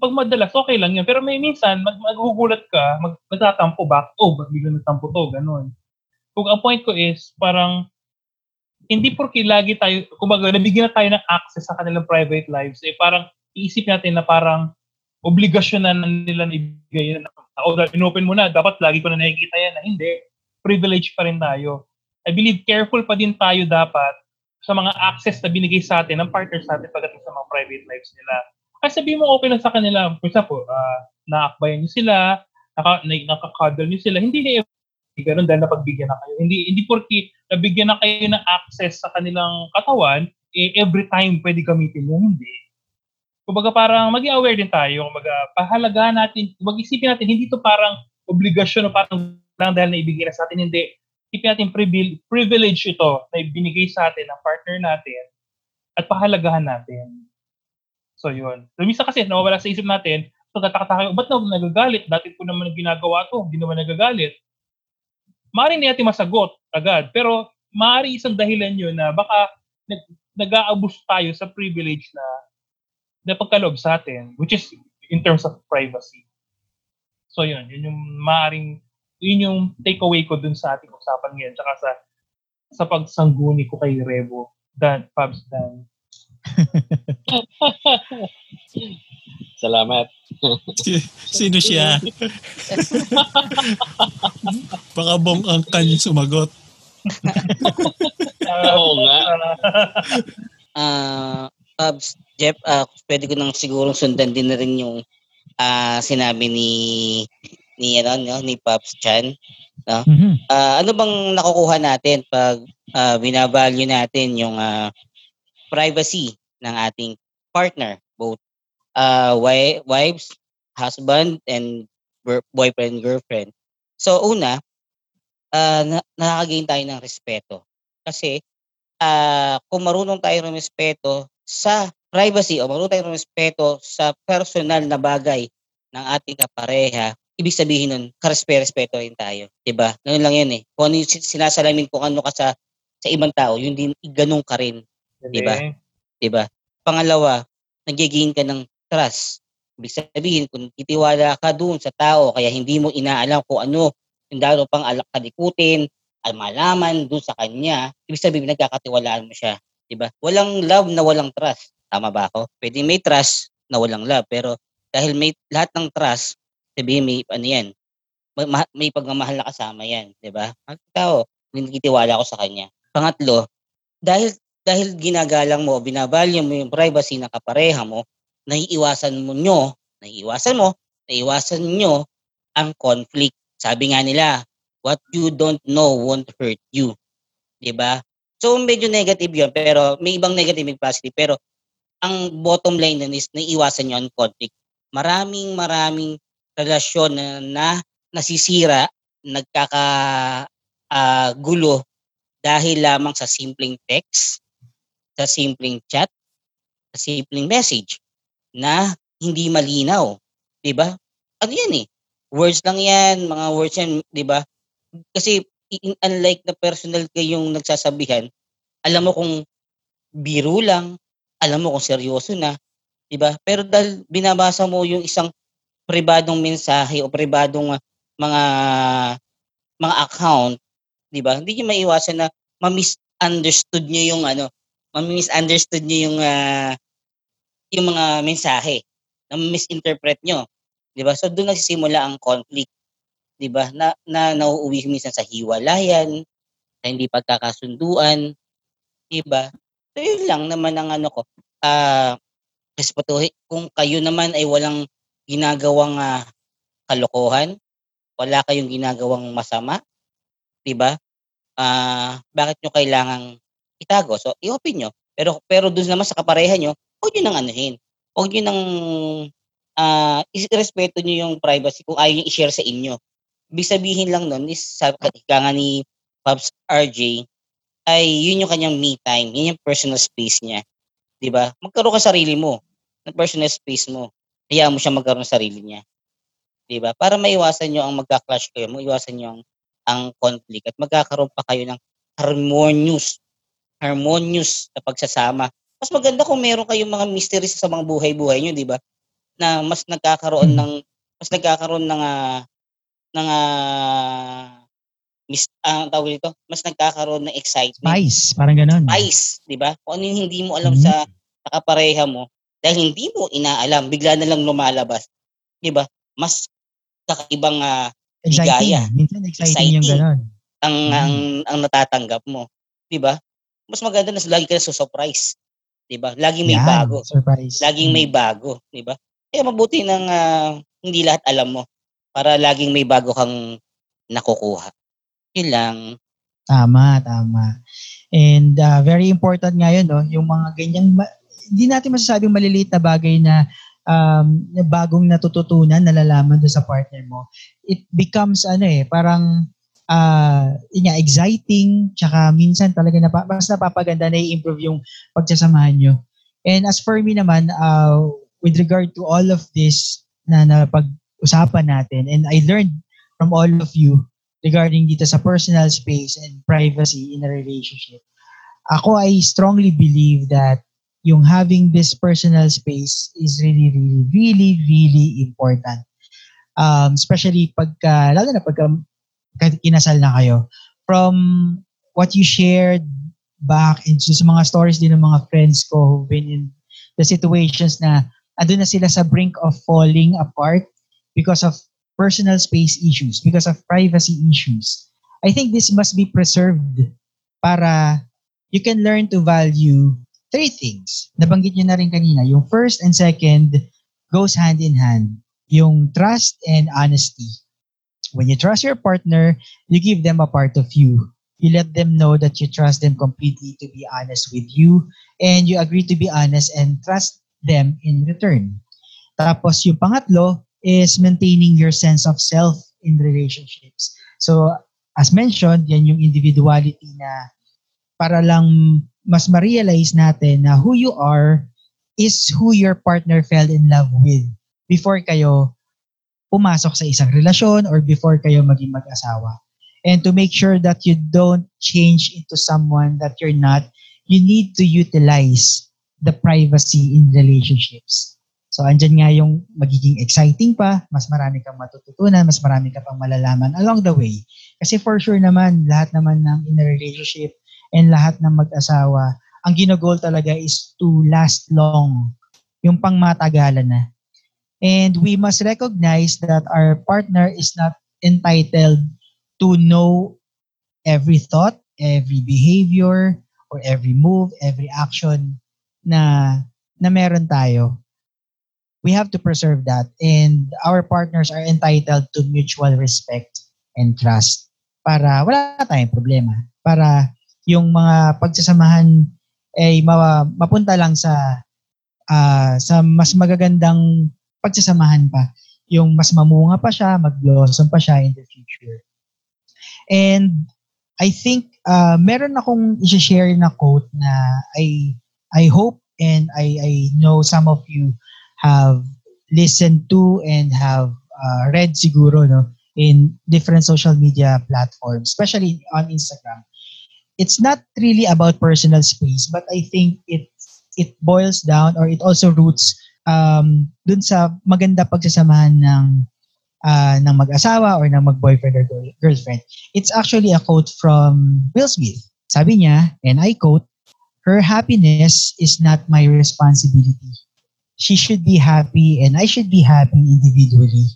Pag madalas, okay lang yun. Pero may minsan, mag magugulat ka, mag magtatampo back, oh, ba't biglang natampo to, ganun. Kung ang point ko is, parang, hindi porke lagi tayo, kumbaga, nabigyan na tayo ng access sa kanilang private lives, eh parang iisip natin na parang obligasyon na nila na ibigay na o inopen mo na, dapat lagi ko na nakikita yan na hindi. Privilege pa rin tayo. I believe careful pa din tayo dapat sa mga access na binigay sa atin ng partners natin pagdating sa mga private lives nila. Kasi sabihin mo okay lang sa kanila, for example, uh, naakbayan niyo sila, naka, nakakadal niyo sila, hindi na ganun dahil napagbigyan na kayo. Hindi hindi porki nabigyan na kayo ng access sa kanilang katawan, eh, every time pwede gamitin mo. Hindi kumbaga parang maging aware din tayo, kumbaga pahalagahan natin, mag-isipin natin, hindi to parang obligasyon o parang lang dahil na ibigay na sa atin, hindi. Isipin natin privilege ito na ibinigay sa atin ng partner natin at pahalagahan natin. So yun. Lumisa kasi nawawala sa isip natin, pagkatakata kayo, ba't na nagagalit? Dati ko naman ginagawa to, hindi naman nagagalit. Maaari na natin masagot agad, pero maaari isang dahilan yun na baka nag-aabos tayo sa privilege na na pagkalob sa atin, which is in terms of privacy. So yun, yun yung maaring, yun yung takeaway ko dun sa ating usapan ngayon, tsaka sa sa pagsangguni ko kay Revo, Dan, Pabs Dan. <laughs> Salamat. <laughs> Sino siya? <laughs> Baka bong ang kanyang sumagot. Oo nga. Ah, uh, Pabs, Jeff, uh, pwede ko nang siguro sundan din na rin yung uh, sinabi ni ni ano no, ni Pops Chan, no? Mm-hmm. Uh, ano bang nakukuha natin pag uh, binavalue natin yung uh, privacy ng ating partner, both uh, wives, husband and boyfriend, girlfriend. So una, uh, na- nakakagain tayo ng respeto. Kasi uh, kung marunong tayo ng respeto sa privacy o marunong tayong respeto sa personal na bagay ng ating kapareha, ibig sabihin nun, karespe-respeto rin tayo. 'di ba? Ganun lang yun eh. Kung ano yung sin- sinasalamin kung ano ka sa, sa ibang tao, yun din, ganun ka rin. Diba? Galing. 'di ba? Pangalawa, nagigain ka ng trust. Ibig sabihin, kung titiwala ka doon sa tao, kaya hindi mo inaalam kung ano yung daro pang alak kalikutin, al malaman doon sa kanya, ibig sabihin, nagkakatiwalaan mo siya. 'di ba? Walang love na walang trust. Tama ba ako? Pwede may trust na walang love, pero dahil may lahat ng trust, sabihin may ano yan, may, ma- may pagmamahal na kasama yan, 'di ba? Ang tao, nagtitiwala ako sa kanya. Pangatlo, dahil dahil ginagalang mo, binabalyo mo yung privacy ng kapareha mo, naiiwasan mo nyo, naiiwasan mo, naiiwasan nyo ang conflict. Sabi nga nila, what you don't know won't hurt you. 'Di ba? So medyo negative 'yon, pero may ibang negative and positive, pero ang bottom line nun is naiiwasan nyo ang conflict. Maraming maraming relasyon na, na nasisira, nagkaka ah, gulo dahil lamang sa simpleng text, sa simpleng chat, sa simpleng message na hindi malinaw. 'Di ba? Ano yan eh? Words lang yan, mga words yan, 'di ba? Kasi unlike na personal kayong nagsasabihan, alam mo kung biro lang, alam mo kung seryoso na, 'di ba? Pero dahil binabasa mo yung isang pribadong mensahe o pribadong ah, mga mga account, 'di ba? Hindi niyo maiwasan na ma-misunderstood niyo yung ano, ma-misunderstood niyo yung ah, yung mga mensahe na misinterpret nyo. 'Di ba? So doon nagsisimula ang conflict, 'di ba? Na na nauuwi minsan sa hiwalayan, sa hindi pagkakasunduan, 'di ba? So yun lang naman ang ano ko. Ah, respetuhin kung kayo naman ay walang ginagawang ah, kalokohan, wala kayong ginagawang masama, 'di ba? Ah, bakit nyo kailangang itago? So i-open nyo. Pero pero doon naman sa kapareha nyo, huwag nyo nang anuhin. Huwag nyo nang ah, irespeto nyo yung privacy kung ayaw nyo i-share sa inyo. Ibig sabihin lang nun is sabi ka nga ni Pops RJ, ay yun yung kanyang me time, yun yung personal space niya. 'Di ba? Magkaroon ka sarili mo ng personal space mo. Hayaan mo siya magkaroon ng sarili niya. 'Di ba? Para maiwasan niyo ang magka-clash kayo, maiwasan niyo ang, ang conflict at magkakaroon pa kayo ng harmonious harmonious na pagsasama. Mas maganda kung meron kayong mga mysteries sa mga buhay-buhay niyo, 'di ba? Na mas nagkakaroon Hmm. ng mas nagkakaroon ng ah, ng ah, mis ang tawag dito, mas nagkakaroon ng excitement Spice, parang ganun. spice, 'di ba? Kung ano yung hindi mo alam Mhm. sa sa kapareha mo dahil hindi mo inaalam, bigla na lang lumalabas, 'di ba? Mas kakaibang ah, Exciting. ligaya. Minsan exciting, yung Exciting. ganun. ang Mhm. ang ang natatanggap mo, 'di ba? Mas maganda na lagi ka surprise, 'di ba? Laging may Yan, bago, Surprise. laging may Mm. bago, 'di ba? Kaya mabuti nang ah, hindi lahat alam mo para laging may bago kang nakukuha. Yun lang. Tama, tama. And uh, very important nga yun, no? yung mga ganyang, ma- hindi natin masasabing maliliit na bagay na, um, na bagong natututunan, nalalaman doon sa partner mo. It becomes, ano eh, parang, uh, yun nga, exciting, tsaka minsan talaga napa, mas napapaganda na i-improve yung pagsasamahan nyo. And as for me naman, uh, with regard to all of this na napag-usapan natin, and I learned from all of you regarding dito sa personal space and privacy in a relationship. Ako, I strongly believe that yung having this personal space is really, really, really, really important. Um, especially pagka, lalo na pagka kinasal na kayo. From what you shared back into sa mga stories din ng mga friends ko who've been in the situations na andun na sila sa brink of falling apart because of personal space issues, because of privacy issues. I think this must be preserved para you can learn to value three things. Nabanggit nyo na rin kanina. Yung first and second goes hand in hand. Yung trust and honesty. When you trust your partner, you give them a part of you. You let them know that you trust them completely to be honest with you and you agree to be honest and trust them in return. Tapos yung pangatlo is maintaining your sense of self in relationships. So as mentioned, yan yung individuality na para lang mas ma-realize natin na who you are is who your partner fell in love with before kayo pumasok sa isang relasyon or before kayo maging mag-asawa. And to make sure that you don't change into someone that you're not, you need to utilize the privacy in relationships. So, andyan nga yung magiging exciting pa, mas marami kang matututunan, mas marami ka pang malalaman along the way. Kasi for sure naman, lahat naman ng in a relationship and lahat ng mag-asawa, ang ginagol talaga is to last long. Yung pangmatagalan na. And we must recognize that our partner is not entitled to know every thought, every behavior, or every move, every action na na meron tayo we have to preserve that. And our partners are entitled to mutual respect and trust para wala tayong problema. Para yung mga pagsasamahan ay ma- mapunta lang sa uh, sa mas magagandang pagsasamahan pa. Yung mas mamunga pa siya, mag-blossom pa siya in the future. And I think uh, meron akong i-share na quote na I I hope and I I know some of you have listened to and have uh, read siguro no in different social media platforms, especially on Instagram. It's not really about personal space, but I think it it boils down or it also roots um, dun sa maganda pagsasamahan ng uh, ng mag-asawa or ng mag-boyfriend or girlfriend. It's actually a quote from Will Smith. Sabi niya, and I quote, Her happiness is not my responsibility she should be happy and I should be happy individually.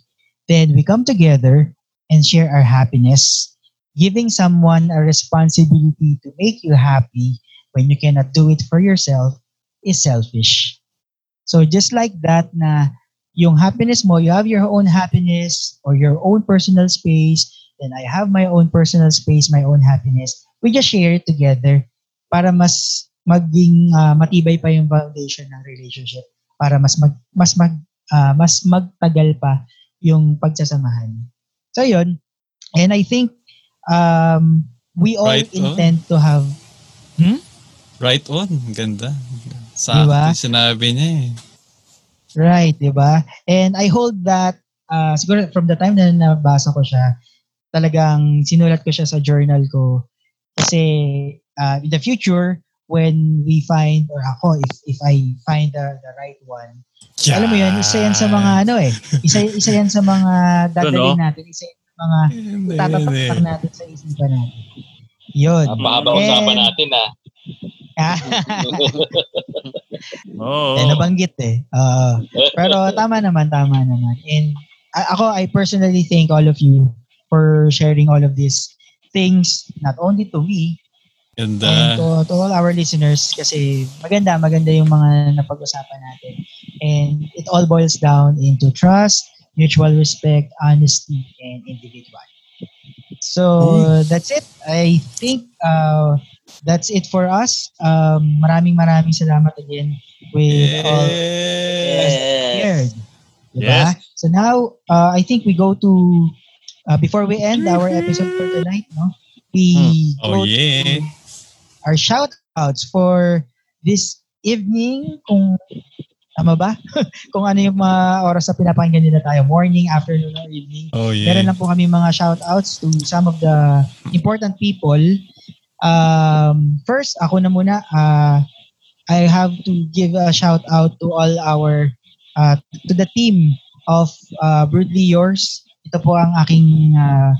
Then we come together and share our happiness. Giving someone a responsibility to make you happy when you cannot do it for yourself is selfish. So just like that na yung happiness mo, you have your own happiness or your own personal space, then I have my own personal space, my own happiness. We just share it together para mas maging uh, matibay pa yung foundation ng relationship para mas mag mas mag uh, mas magtagal pa yung pagsasamahan. So yun. And I think um we all right intend on. to have hmm? Right on. Ganda. Sa diba? sinabi niya eh. Right, di ba? And I hold that uh, siguro from the time na nabasa ko siya, talagang sinulat ko siya sa journal ko kasi uh, in the future, when we find, or ako, if, if I find the, the right one, yeah. alam mo yun, isa yan sa mga ano eh, isa, isa yan sa mga dadalhin natin, isa yan mga tatatak natin sa isipan natin. Yun. Napakaba usapan natin ah. <laughs> Oh. Eh, nabanggit eh. Uh, pero tama naman, tama naman. And ako, I personally thank all of you for sharing all of these things, not only to me, Ganda. And to, to all our listeners, kasi maganda, maganda yung mga napag-usapan natin. And it all boils down into trust, mutual respect, honesty, and individuality. So, that's it. I think uh, that's it for us. Um, maraming maraming salamat again with all yes. Diba? Yes. So now, uh, I think we go to, uh, before we end our episode for tonight, no? We hmm. oh, yeah. To, our shout outs for this evening kung tama ba? <laughs> kung ano yung mga oras na pinapakinggan nila tayo, morning, afternoon, or evening. Oh, yeah. Meron lang po kami mga shout outs to some of the important people. Um, first, ako na muna. Uh, I have to give a shout out to all our, uh, to the team of uh, Broodly Yours. Ito po ang aking uh,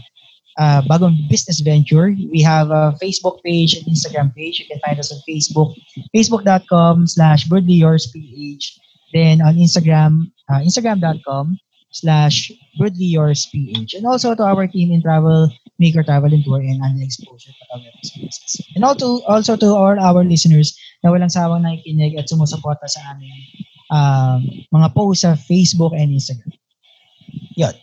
uh, bagong business venture. We have a Facebook page and Instagram page. You can find us on Facebook, facebook.com slash broodlyyoursPH. Then on Instagram, uh, instagram.com slash broodlyyoursPH. And also to our team in travel, Maker Travel and Tour and Under Exposure Photography Services. And also, also to all our listeners na walang sawang nakikinig at sumusuporta sa aming um, mga posts sa Facebook and Instagram. Yun.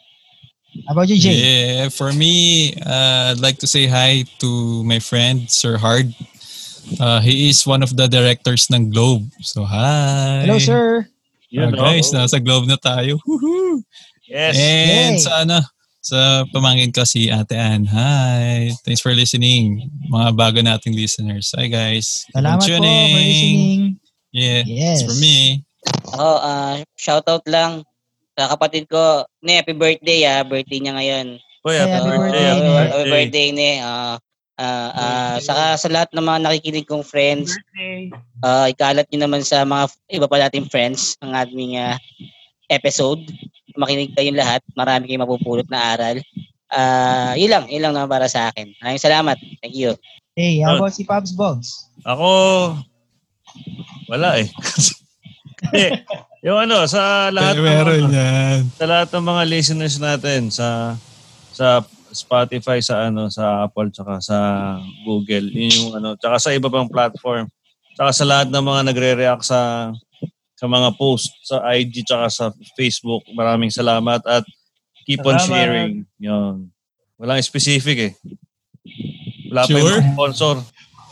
How about you, Jay? Yeah, for me, uh, I'd like to say hi to my friend, Sir Hard. Uh, he is one of the directors ng Globe. So, hi. Hello, sir. Uh, guys, nasa Globe na tayo. Woohoo! Yes. And Yay. sa ano, sa pamangkin ko si Ate Ann. Hi. Thanks for listening. Mga bago nating listeners. Hi, guys. Salamat po for listening. Yeah, yes. it's for me. Oh, uh, shout out lang Sa kapatid ko, ne, happy birthday ah. Birthday niya ngayon. Hey, happy happy birthday. birthday, Happy ne. Happy birthday. birthday, ne. Ah, ah, ah, saka sa lahat ng mga nakikinig kong friends, ah, ikalat nyo naman sa mga iba pa nating friends ang aming ah, episode. Makinig kayong lahat. Marami kayong mapupulot na aral. Ah, yun lang. Yun lang naman para sa akin. Maraming salamat. Thank you. Hey, how about si Pops Bogs? Ako, wala eh. <laughs> Yung ano, sa lahat Eh, ng yan. sa lahat ng mga listeners natin sa sa Spotify, sa ano, sa Apple, tsaka sa Google, yun yung ano, tsaka sa iba pang platform. Tsaka sa lahat ng mga nagre-react sa sa mga post sa IG tsaka sa Facebook. Maraming salamat at keep on Salamat. sharing. Yun. Walang specific eh. Wala pa yung Sure? sponsor.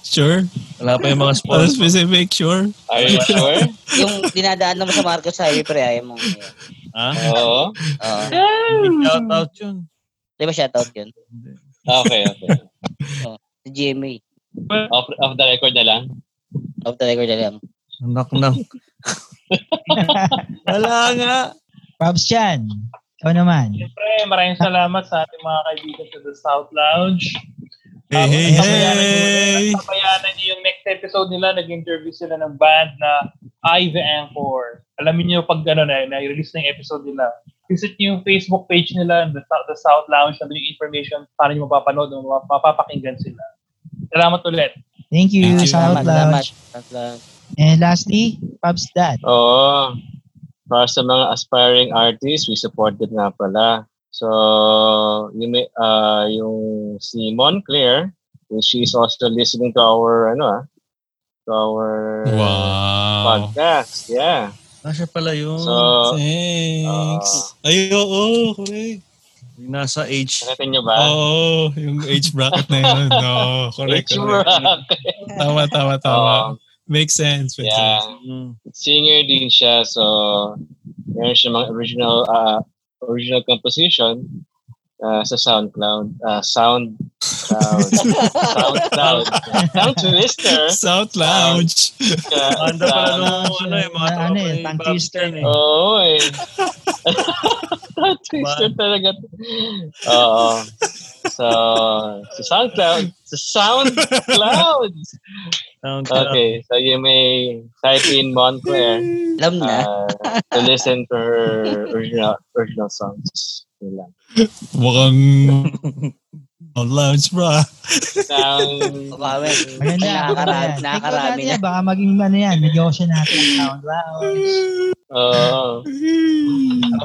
Sure. Wala pa yung mga sponsor. specific? Sure. Are you sure? <laughs> Yung dinadaan naman sa Marcos Highway, pre, ayaw mong... Ha? Oo. Oo. Shout out yun. Di ba shoutout yun? Okay, okay. <laughs> Si GMA. Off, off the record na lang. Off the record na lang. Anak ng... <laughs> Wala nga. Pops Chan, ikaw naman. Siyempre, maraming salamat sa ating mga kaibigan sa The South Lounge. Hey, Ah, hey, niyo- hey! tabayanan niyo yung next episode nila, nag-interview sila ng band na I The Anchor. Alamin niyo pag ano na, na-release na yung episode nila. Visit niyo yung Facebook page nila, The, South- The South Lounge, nandun yung information para niyo mapapanood o mapapakinggan sila. Salamat ulit. Thank you, Thank you. South salamat. Lounge. Salamat. And lastly, Pops Dad. Oo. Para sa mga aspiring artists, we support them nga pala. So, yung, may, ah, yung si Monclair, she is also listening to our, ano ah, to our Wow. podcast. Yeah. Ah, siya pala yun. So, Thanks. Ay, oo. correct. Yung nasa age. nakita niyo ba? Oo, yung age bracket na yun. <laughs> No, correct, H. correct. Rock. Tama, tama, tama. Oo. Makes sense. Makes yeah. sense. Mm. Singer din siya. So, meron siya mga original ah, original composition ah, sa SoundCloud. ah sound Cloud. <laughs> SoundCloud. Sound Twister. South Lounge. Ah, Anda pala sound- nung ano eh, mga Ano tropa eh, ni tongue Babs twister. yan eh. Oo eh. <laughs> Twister talaga. Oo. So, sa SoundCloud. Sa SoundCloud. Sound Okay. So, you may type in Montclair Alam na. uh, to listen to her original original songs. Lang. Mukhang South Lounge, bro. Maganda. Nakakarami natin na. Baka maging ano yan. Negosyo natin ang Sound Lounge. Oo.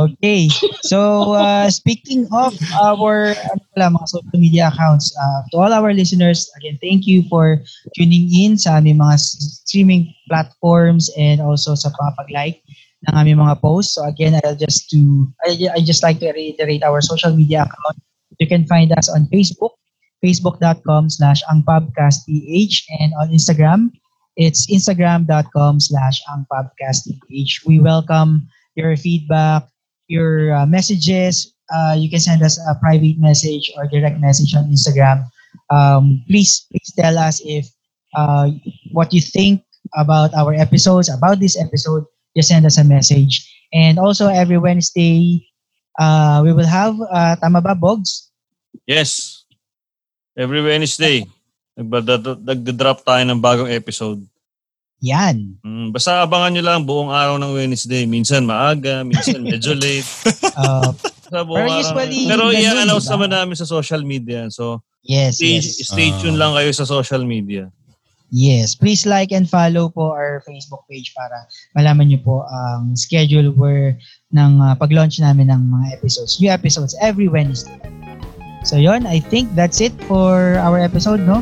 Okay. So, uh, speaking of our ano pala, mga social media accounts, uh, to all our listeners, again, thank you for tuning in sa aming mga streaming platforms and also sa pag-like ng aming mga posts. So again, I'll just to I, I just like to reiterate our social media account. You can find us on Facebook, facebook.com slash angpubcasth and on Instagram, it's instagram.com slash angpubcasth. We welcome your feedback, your uh, messages. Uh, you can send us a private message or direct message on Instagram. Um, please, please tell us if uh, what you think about our episodes, about this episode. Just send us a message. And also every Wednesday, uh, we will have uh, tama ba, Bogs? Yes. Every Wednesday, nagdad- nagda-drop tayo ng bagong episode. Yan. Mm, basta abangan nyo lang buong araw ng Wednesday. Minsan maaga, minsan medyo <laughs> late. Uh, Sa buong Pero araw. usually, Pero ganun, i-announce diba? naman namin sa social media. So, yes, stay, yes. stay tuned Ah. lang kayo sa social media. Yes, please like and follow po our Facebook page para malaman niyo po ang schedule where ng uh, pag-launch namin ng mga episodes, new episodes every Wednesday. So yon, I think that's it for our episode, no?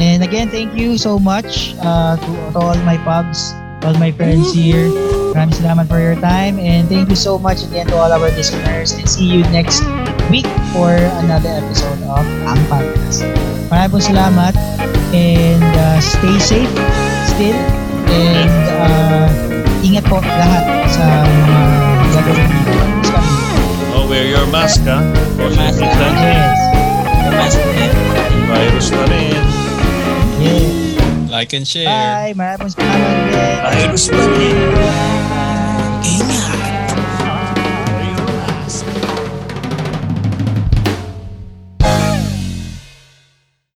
And again, thank you so much uh, to, to all my pubs, all my friends here. Maraming salamat for your time and thank you so much again to all our listeners and see you next week for another episode of Ang Podcast. Maraming po salamat and uh, stay safe still and uh, ingat po lahat sa mga gagawin week. Oh, wear your mask, ha? Social mask, distancing. Yes. Mas- Virus na rin. Yes. Like and share. Bye. Maraming salamat. Virus pa rin.